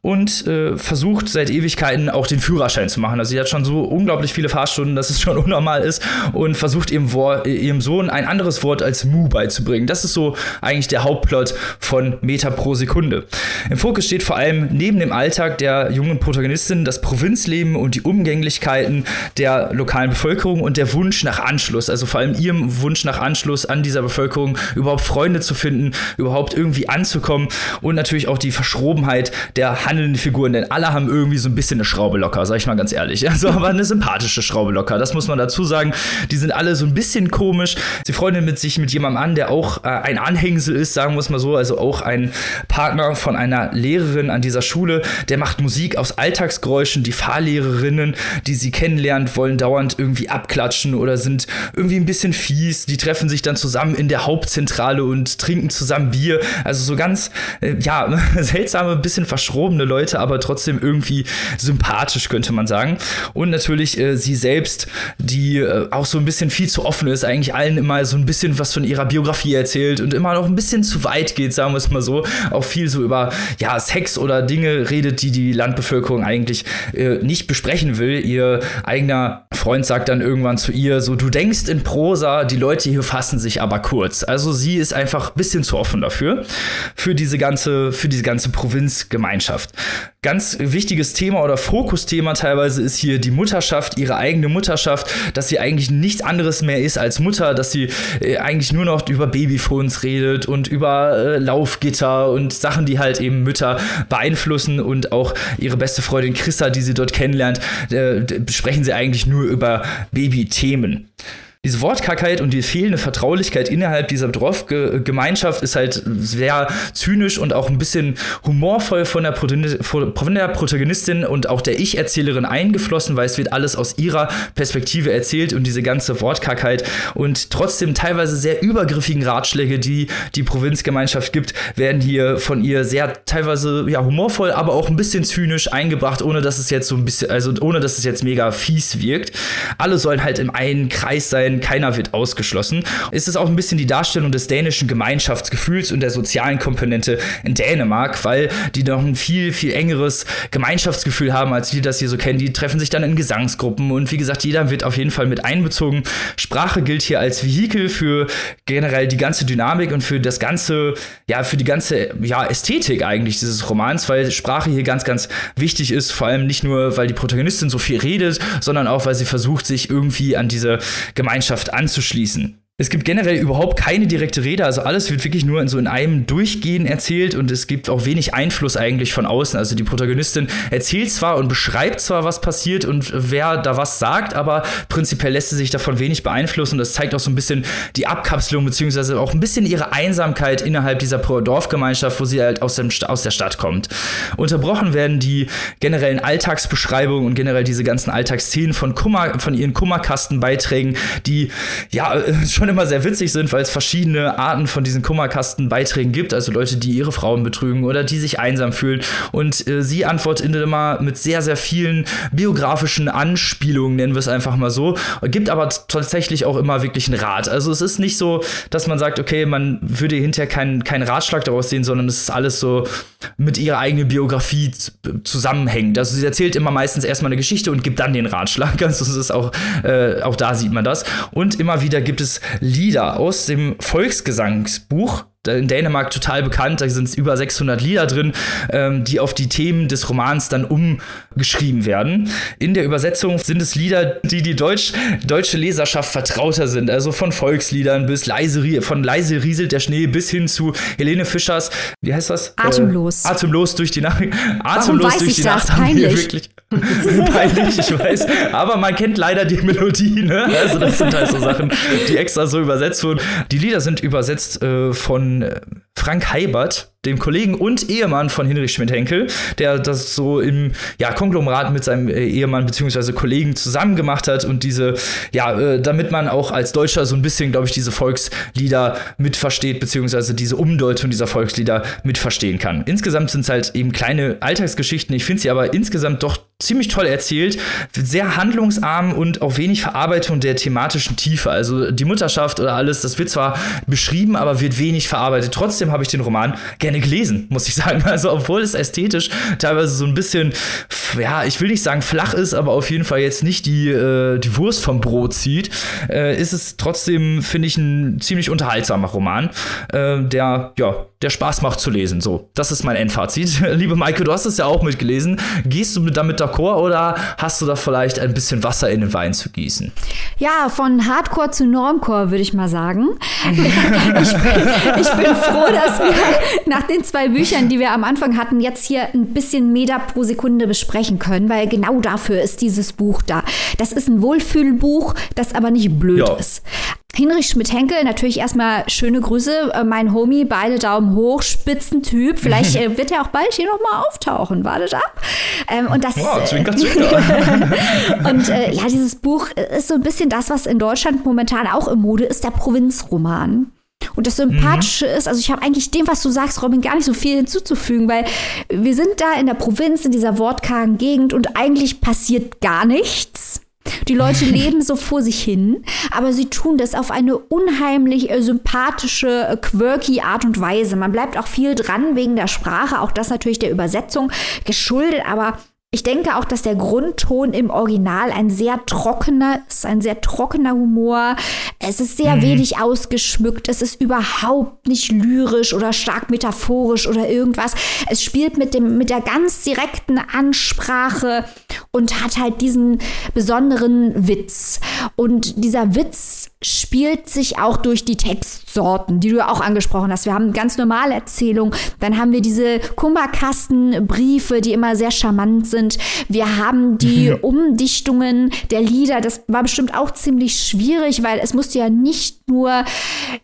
Speaker 1: und äh, versucht seit Ewigkeiten auch den Führerschein zu machen. Also sie hat schon so unglaublich viele Fahrstunden, dass es schon unnormal ist und versucht ihrem, Wort, ihrem Sohn ein anderes Wort als Mu beizubringen. Das ist so eigentlich der Hauptplot von Meter pro Sekunde. Im Fokus steht vor allem neben dem Alltag der jungen Protagonistin das Provinzleben und die Umgänglichkeiten der lokalen Bevölkerung und der Wunsch nach Anschluss, also vor allem ihrem Wunsch nach Anschluss an dieser Bevölkerung, überhaupt Freunde zu finden, überhaupt irgendwie anzukommen und natürlich auch die Verschrobenheit der handelnden Figuren, denn alle haben irgendwie so ein bisschen eine Schraube locker, sag ich mal ganz ehrlich. Also aber eine sympathische Schraube locker, das muss man dazu sagen. Die sind alle so ein bisschen komisch. Sie freuen mit sich mit jemandem an, der auch äh, ein Anhängsel ist, sagen wir es mal so, also auch ein Partner von einer Lehrerin an dieser Schule, der macht Musik aus Alltagsgeräuschen. Die Fahrlehrerinnen, die sie kennenlernen, wollen dauernd irgendwie abklatschen oder sind irgendwie ein bisschen fies. Die treffen sich dann zusammen in der Hauptzentrale und trinken zusammen Bier. Also so ganz, äh, ja, seltsame, bisschen verschrobene Leute, aber trotzdem irgendwie sympathisch, könnte man sagen. Und natürlich äh, sie selbst, die äh, auch so ein bisschen viel zu offen ist, eigentlich allen immer so ein bisschen was von ihrer Biografie erzählt und immer noch ein bisschen zu weit geht, sagen wir es mal so. Auch viel so über, ja, Sex oder Dinge redet, die die Landbevölkerung eigentlich äh, nicht besprechen will. Ihr eigener Freund sagt dann irgendwann zu ihr, so du denkst in Prosa, die Leute hier fassen sich aber kurz. Also sie ist einfach ein bisschen zu offen dafür, für diese ganze, für diese ganze Provinzgemeinschaft. Ganz wichtiges Thema oder Fokusthema teilweise ist hier die Mutterschaft, ihre eigene Mutterschaft, dass sie eigentlich nichts anderes mehr ist als Mutter, dass sie äh, eigentlich nur noch über Babyphones redet und über äh, Laufgitter und Sachen, die halt eben Mütter beeinflussen und auch ihre beste Freundin Christa, die sie dort kennenlernt, äh, sprechen sie eigentlich nur über Babythemen diese Wortkargheit und die fehlende Vertraulichkeit innerhalb dieser Dorfgemeinschaft ist halt sehr zynisch und auch ein bisschen humorvoll von der, von der Protagonistin und auch der Ich-Erzählerin eingeflossen, weil es wird alles aus ihrer Perspektive erzählt und diese ganze Wortkargheit und trotzdem teilweise sehr übergriffigen Ratschläge, die die Provinzgemeinschaft gibt, werden hier von ihr sehr teilweise ja humorvoll, aber auch ein bisschen zynisch eingebracht, ohne dass es jetzt so ein bisschen, also ohne dass es jetzt mega fies wirkt. Alle sollen halt im einen Kreis sein, denn keiner wird ausgeschlossen. Es ist auch ein bisschen die Darstellung des dänischen Gemeinschaftsgefühls und der sozialen Komponente in Dänemark, weil die noch ein viel, viel engeres Gemeinschaftsgefühl haben, als die das hier so kennen. Die treffen sich dann in Gesangsgruppen und wie gesagt, jeder wird auf jeden Fall mit einbezogen. Sprache gilt hier als Vehikel für generell die ganze Dynamik und für das ganze, ja, für die ganze, ja, Ästhetik eigentlich dieses Romans, weil Sprache hier ganz, ganz wichtig ist, vor allem nicht nur, weil die Protagonistin so viel redet, sondern auch, weil sie versucht, sich irgendwie an diese Gemeinschaft Gemeinschaft anzuschließen. Es gibt generell überhaupt keine direkte Rede, also alles wird wirklich nur in so in einem Durchgehen erzählt und es gibt auch wenig Einfluss eigentlich von außen. Also die Protagonistin erzählt zwar und beschreibt zwar, was passiert und wer da was sagt, aber prinzipiell lässt sie sich davon wenig beeinflussen. Das zeigt auch so ein bisschen die Abkapselung, beziehungsweise auch ein bisschen ihre Einsamkeit innerhalb dieser Dorfgemeinschaft, wo sie halt aus, dem, aus der Stadt kommt. Unterbrochen werden die generellen Alltagsbeschreibungen und generell diese ganzen Alltagsszenen von Kummer, von ihren Kummerkastenbeiträgen, die ja schon schon immer sehr witzig sind, weil es verschiedene Arten von diesen Kummerkastenbeiträgen gibt. Also Leute, die ihre Frauen betrügen oder die sich einsam fühlen. Und äh, sie antwortet immer mit sehr, sehr vielen biografischen Anspielungen, nennen wir es einfach mal so. Gibt aber tatsächlich auch immer wirklich einen Rat. Also es ist nicht so, dass man sagt, okay, man würde hinterher keinen kein Ratschlag daraus sehen, sondern es ist alles so mit ihrer eigenen Biografie zusammenhängend. Also sie erzählt immer meistens erstmal eine Geschichte und gibt dann den Ratschlag. Also es ist auch, äh, auch da sieht man das. Und immer wieder gibt es Lieder aus dem Volksgesangsbuch in Dänemark total bekannt. Da sind über 600 Lieder drin, ähm, die auf die Themen des Romans dann umgeschrieben werden. In der Übersetzung sind es Lieder, die die Deutsch, deutsche Leserschaft vertrauter sind. Also von Volksliedern bis leise, von leise rieselt der Schnee bis hin zu Helene Fischers, wie heißt das?
Speaker 3: Atemlos.
Speaker 1: Äh, atemlos durch die Nacht. Atemlos
Speaker 3: Warum
Speaker 1: durch die
Speaker 3: das?
Speaker 1: Nacht
Speaker 3: Peinlich.
Speaker 1: haben wir wirklich. Peinlich, ich weiß. Aber man kennt leider die Melodie, ne? Also das sind halt so Sachen, die extra so übersetzt wurden. Die Lieder sind übersetzt äh, von Frank Heibert, dem Kollegen und Ehemann von Hinrich Schmidt-Henkel, der das so im ja, Konglomerat mit seinem äh, Ehemann bzw. Kollegen zusammen gemacht hat und diese, ja, äh, damit man auch als Deutscher so ein bisschen, glaube ich, diese Volkslieder mitversteht, beziehungsweise diese Umdeutung dieser Volkslieder mitverstehen kann. Insgesamt sind es halt eben kleine Alltagsgeschichten. Ich finde sie aber insgesamt doch ziemlich toll erzählt, sehr handlungsarm und auch wenig Verarbeitung der thematischen Tiefe. Also die Mutterschaft oder alles, das wird zwar beschrieben, aber wird wenig verarbeitet. Trotzdem habe ich den Roman gerne gelesen, muss ich sagen. Also obwohl es ästhetisch teilweise so ein bisschen, ja, ich will nicht sagen flach ist, aber auf jeden Fall jetzt nicht die, äh, die Wurst vom Brot zieht, äh, ist es trotzdem, finde ich, ein ziemlich unterhaltsamer Roman, äh, der, ja, der Spaß macht zu lesen. So, das ist mein Endfazit. Liebe Maike, du hast es ja auch mitgelesen. Gehst du damit d'accord oder hast du da vielleicht ein bisschen Wasser in den Wein zu gießen?
Speaker 3: Ja, von Hardcore zu Normcore, würde ich mal sagen. ich, bin, ich bin froh, dass wir nach den zwei Büchern, die wir am Anfang hatten, jetzt hier ein bisschen Meter pro Sekunde besprechen können, weil genau dafür ist dieses Buch da. Das ist ein Wohlfühlbuch, das aber nicht blöd
Speaker 1: Ja.
Speaker 3: ist. Hinrich Schmidt-Henkel, natürlich erstmal schöne Grüße, äh, mein Homie, beide Daumen hoch, Spitzentyp. Vielleicht äh, wird er auch bald hier nochmal auftauchen, wartet ab. Ähm, und das,
Speaker 1: Wow,
Speaker 3: äh,
Speaker 1: zwinker, zwinker.
Speaker 3: und äh, ja, dieses Buch ist so ein bisschen das, was in Deutschland momentan auch im Mode ist, der Provinzroman. Und das Sympathische ist, also ich habe eigentlich dem, was du sagst, Robin, gar nicht so viel hinzuzufügen, weil wir sind da in der Provinz, in dieser wortkargen Gegend und eigentlich passiert gar nichts. Die Leute leben so vor sich hin, aber sie tun das auf eine unheimlich äh, sympathische, äh, quirky Art und Weise. Man bleibt auch viel dran wegen der Sprache, auch das natürlich der Übersetzung geschuldet, aber Ich denke auch, dass der Grundton im Original ein sehr trockener ist, ein sehr trockener Humor. Es ist sehr mhm. wenig ausgeschmückt. Es ist überhaupt nicht lyrisch oder stark metaphorisch oder irgendwas. Es spielt mit dem, mit der ganz direkten Ansprache und hat halt diesen besonderen Witz. Und dieser Witz spielt sich auch durch die Textsorten, die du auch angesprochen hast. Wir haben ganz normale Erzählungen, dann haben wir diese Kummerkastenbriefe, die immer sehr charmant sind. Wir haben die Umdichtungen der Lieder. Das war bestimmt auch ziemlich schwierig, weil es musste ja nicht nur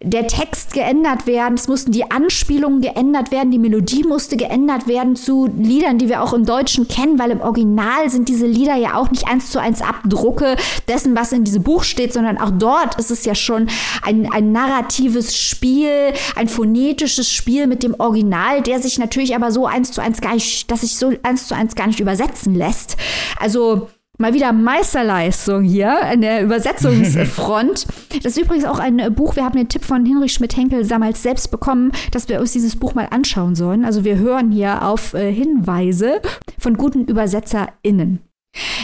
Speaker 3: der Text geändert werden, es mussten die Anspielungen geändert werden, die Melodie musste geändert werden zu Liedern, die wir auch im Deutschen kennen, weil im Original sind diese Lieder ja auch nicht eins zu eins Abdrucke dessen, was in diesem Buch steht, sondern auch dort ist es ja schon ein, ein narratives Spiel, ein phonetisches Spiel mit dem Original, der sich natürlich aber so eins zu eins gar nicht, dass sich so eins zu eins gar nicht übersetzen lässt. Also mal wieder Meisterleistung hier an der Übersetzungsfront. Das ist übrigens auch ein Buch, wir haben den Tipp von Hinrich Schmidt-Henkel damals selbst bekommen, dass wir uns dieses Buch mal anschauen sollen. Also wir hören hier auf äh, Hinweise von guten ÜbersetzerInnen.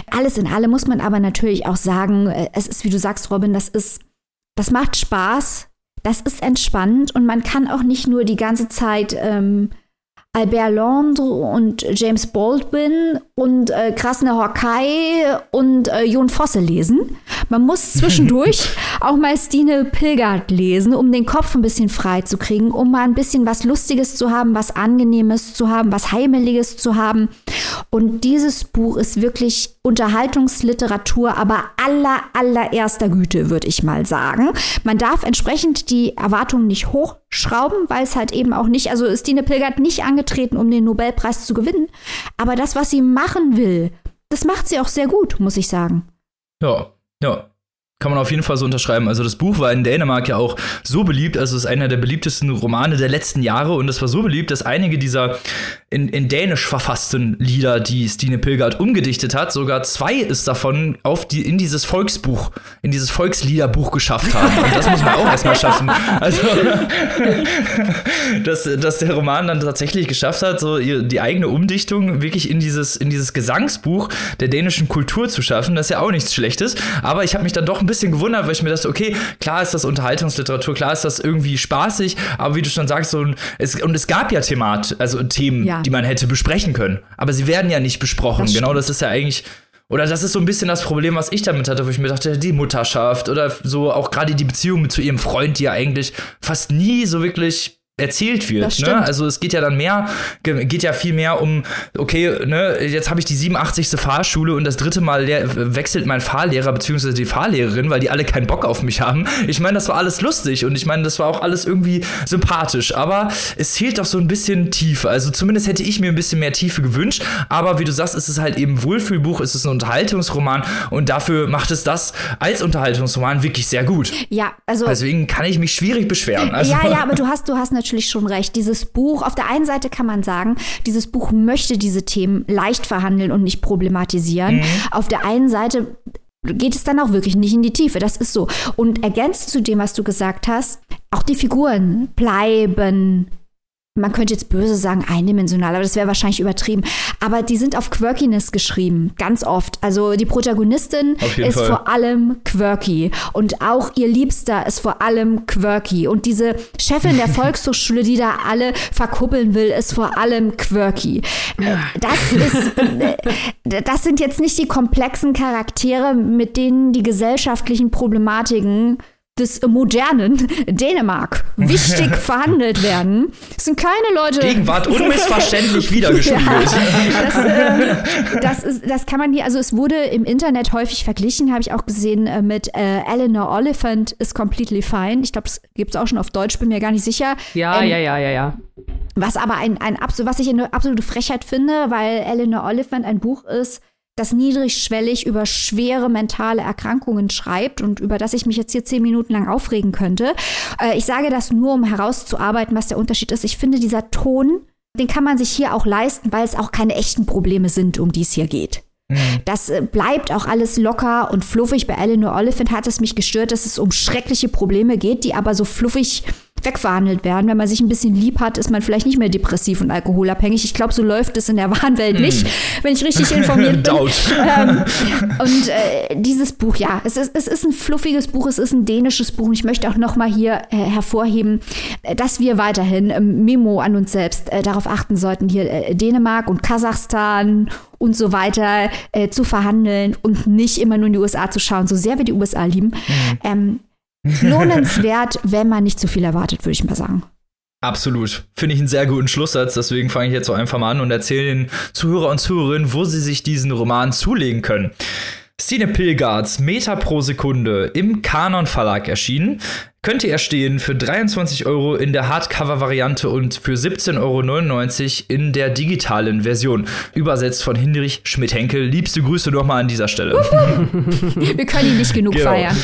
Speaker 3: Alles in allem muss man aber natürlich auch sagen, äh, es ist, wie du sagst, Robin, das ist, das macht Spaß, das ist entspannt und man kann auch nicht nur die ganze Zeit ähm, Albert Londres und James Baldwin und äh, Krasner Horkai und äh, Jon Fosse lesen. Man muss zwischendurch auch mal Stine Pilgard lesen, um den Kopf ein bisschen frei zu kriegen, um mal ein bisschen was Lustiges zu haben, was Angenehmes zu haben, was Heimeliges zu haben. Und dieses Buch ist wirklich Unterhaltungsliteratur, aber aller, allererster Güte, würde ich mal sagen. Man darf entsprechend die Erwartungen nicht hochschrauben, weil es halt eben auch nicht, also Stine Pilgert nicht angetreten, um den Nobelpreis zu gewinnen. Aber das, was sie machen will, das macht sie auch sehr gut, muss ich sagen.
Speaker 1: Ja, ja. Kann man auf jeden Fall so unterschreiben. Also das Buch war in Dänemark ja auch so beliebt, also es ist einer der beliebtesten Romane der letzten Jahre und es war so beliebt, dass einige dieser in, in Dänisch verfassten Lieder, die Stine Pilgert umgedichtet hat, sogar zwei es davon auf die, in dieses Volksbuch, in dieses Volksliederbuch geschafft haben. Und das muss man auch erstmal schaffen. Also, dass, dass der Roman dann tatsächlich geschafft hat, so die eigene Umdichtung wirklich in dieses, in dieses Gesangsbuch der dänischen Kultur zu schaffen, das ist ja auch nichts Schlechtes. Aber ich habe mich dann doch ein bisschen gewundert, weil ich mir dachte, okay, klar ist das Unterhaltungsliteratur, klar ist das irgendwie spaßig, aber wie du schon sagst, so ein, es, und es gab ja Themat, also Themen, ja die man hätte besprechen können. Aber sie werden ja nicht besprochen. Das genau das ist ja eigentlich. Oder das ist so ein bisschen das Problem, was ich damit hatte, wo ich mir dachte, die Mutterschaft oder so auch gerade die Beziehung zu ihrem Freund, die ja eigentlich fast nie so wirklich erzählt wird. Ne? Also es geht ja dann mehr, geht ja viel mehr um, okay, ne, jetzt habe ich die 87. Fahrschule und das dritte Mal wechselt mein Fahrlehrer bzw. die Fahrlehrerin, weil die alle keinen Bock auf mich haben. Ich meine, das war alles lustig und ich meine, das war auch alles irgendwie sympathisch, aber es fehlt doch so ein bisschen Tiefe. Also zumindest hätte ich mir ein bisschen mehr Tiefe gewünscht, aber wie du sagst, ist es halt eben Wohlfühlbuch, ist es ein Unterhaltungsroman und dafür macht es das als Unterhaltungsroman wirklich sehr gut.
Speaker 3: Ja, also
Speaker 1: deswegen kann ich mich schwierig beschweren. Also,
Speaker 3: ja, ja, aber du hast, du hast natürlich natürlich schon recht. Dieses Buch, auf der einen Seite kann man sagen, dieses Buch möchte diese Themen leicht verhandeln und nicht problematisieren. Mhm. Auf der einen Seite geht es dann auch wirklich nicht in die Tiefe. Das ist so. Und ergänzt zu dem, was du gesagt hast, auch die Figuren bleiben man könnte jetzt böse sagen, eindimensional, aber das wäre wahrscheinlich übertrieben. Aber die sind auf Quirkiness geschrieben, ganz oft. Also die Protagonistin ist Fall. vor allem quirky und auch ihr Liebster ist vor allem quirky. Und diese Chefin der Volkshochschule, die da alle verkuppeln will, ist vor allem quirky. Das ist, äh, das sind jetzt nicht die komplexen Charaktere, mit denen die gesellschaftlichen Problematiken des modernen Dänemark wichtig verhandelt werden. Es sind keine Leute.
Speaker 1: Gegenwart unmissverständlich wiedergespiegelt. ja,
Speaker 3: das, äh, das, ist, das kann man hier, also es wurde im Internet häufig verglichen, habe ich auch gesehen, äh, mit äh, Eleanor Oliphant is Completely Fine. Ich glaube, das gibt es auch schon auf Deutsch, bin mir gar nicht sicher.
Speaker 2: Ja, ähm, ja, ja, ja, ja.
Speaker 3: Was aber ein, ein was ich eine absolute Frechheit finde, weil Eleanor Oliphant ein Buch ist, das niedrigschwellig über schwere mentale Erkrankungen schreibt und über das ich mich jetzt hier zehn Minuten lang aufregen könnte. Äh, ich sage das nur, um herauszuarbeiten, was der Unterschied ist. Ich finde, dieser Ton, den kann man sich hier auch leisten, weil es auch keine echten Probleme sind, um die es hier geht. Mhm. Das äh, bleibt auch alles locker und fluffig. Bei Eleanor Oliphant hat es mich gestört, dass es um schreckliche Probleme geht, die aber so fluffig wegverhandelt werden. Wenn man sich ein bisschen lieb hat, ist man vielleicht nicht mehr depressiv und alkoholabhängig. Ich glaube, so läuft es in der wahren Welt nicht, hm. wenn ich richtig informiert bin. ähm, und äh, dieses Buch, ja, es ist, es ist ein fluffiges Buch, es ist ein dänisches Buch. Und ich möchte auch noch mal hier äh, hervorheben, äh, dass wir weiterhin ähm, Memo an uns selbst äh, darauf achten sollten, hier äh, Dänemark und Kasachstan und so weiter äh, zu verhandeln und nicht immer nur in die USA zu schauen, so sehr wir die USA lieben. Mhm. Ähm, lohnenswert, wenn man nicht zu viel erwartet, würde ich mal sagen.
Speaker 1: Absolut. Finde ich einen sehr guten Schlusssatz. Deswegen fange ich jetzt so einfach mal an und erzähle den Zuhörer und Zuhörerinnen, wo sie sich diesen Roman zulegen können. Stine Pilgards Meter pro Sekunde im Kanon Verlag erschienen. Könnte er stehen für 23 Euro in der Hardcover-Variante und für 17,99 Euro in der digitalen Version. Übersetzt von Hinrich Schmidt-Henkel. Liebste Grüße nochmal an dieser Stelle.
Speaker 3: Wir können ihn nicht genug genau. feiern.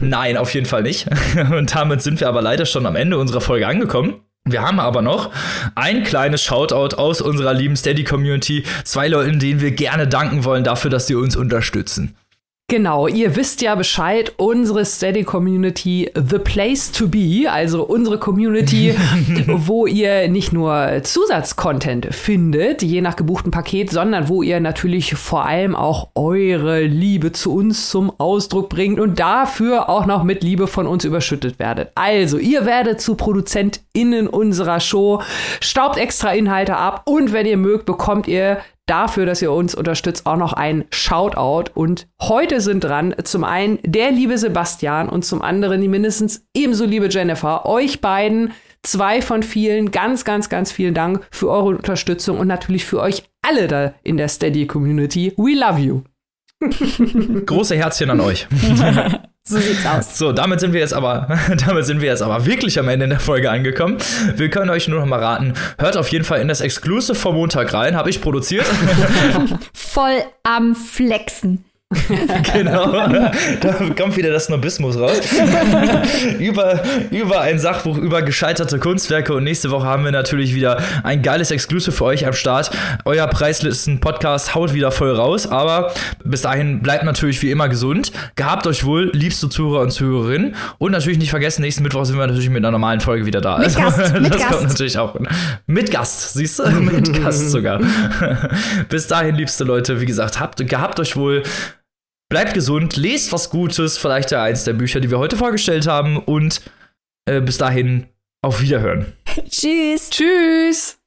Speaker 1: Nein, auf jeden Fall nicht. Und damit sind wir aber leider schon am Ende unserer Folge angekommen. Wir haben aber noch ein kleines Shoutout aus unserer lieben Steady Community. Zwei Leuten, denen wir gerne danken wollen dafür, dass sie uns unterstützen.
Speaker 2: Genau, ihr wisst ja Bescheid, unsere Steady Community, the place to be, also unsere Community, wo ihr nicht nur Zusatzcontent findet, je nach gebuchten Paket, sondern wo ihr natürlich vor allem auch eure Liebe zu uns zum Ausdruck bringt und dafür auch noch mit Liebe von uns überschüttet werdet. Also, ihr werdet zu ProduzentInnen unserer Show, staubt extra Inhalte ab und wenn ihr mögt, bekommt ihr dafür, dass ihr uns unterstützt, auch noch ein Shoutout. Und heute sind dran zum einen der liebe Sebastian und zum anderen die mindestens ebenso liebe Jennifer. Euch beiden, zwei von vielen, ganz, ganz, ganz vielen Dank für eure Unterstützung und natürlich für euch alle da in der Steady Community. We love you.
Speaker 1: Große Herzchen an euch.
Speaker 3: So sieht's aus.
Speaker 1: So, damit sind wir jetzt aber, damit sind wir jetzt aber wirklich am Ende der Folge angekommen. Wir können euch nur noch mal raten, hört auf jeden Fall in das Exclusive vom Montag rein, habe ich produziert.
Speaker 3: Voll am Flexen.
Speaker 1: genau, da kommt wieder das Snobismus raus. über, über ein Sachbuch über gescheiterte Kunstwerke und nächste Woche haben wir natürlich wieder ein geiles Exclusive für euch am Start. Euer Preislisten-Podcast haut wieder voll raus, aber bis dahin bleibt natürlich wie immer gesund. Gehabt euch wohl, liebste Zuhörer und Zuhörerinnen und natürlich nicht vergessen, nächsten Mittwoch sind wir natürlich mit einer normalen Folge wieder da.
Speaker 3: Mit also, Gast, mit
Speaker 1: das
Speaker 3: Gast.
Speaker 1: kommt natürlich auch mit Gast, siehst du? mit Gast sogar. bis dahin, liebste Leute, wie gesagt, habt, gehabt euch wohl. Bleibt gesund, lest was Gutes, vielleicht ja eins der Bücher, die wir heute vorgestellt haben. Und äh, bis dahin, auf Wiederhören.
Speaker 3: Tschüss.
Speaker 2: Tschüss.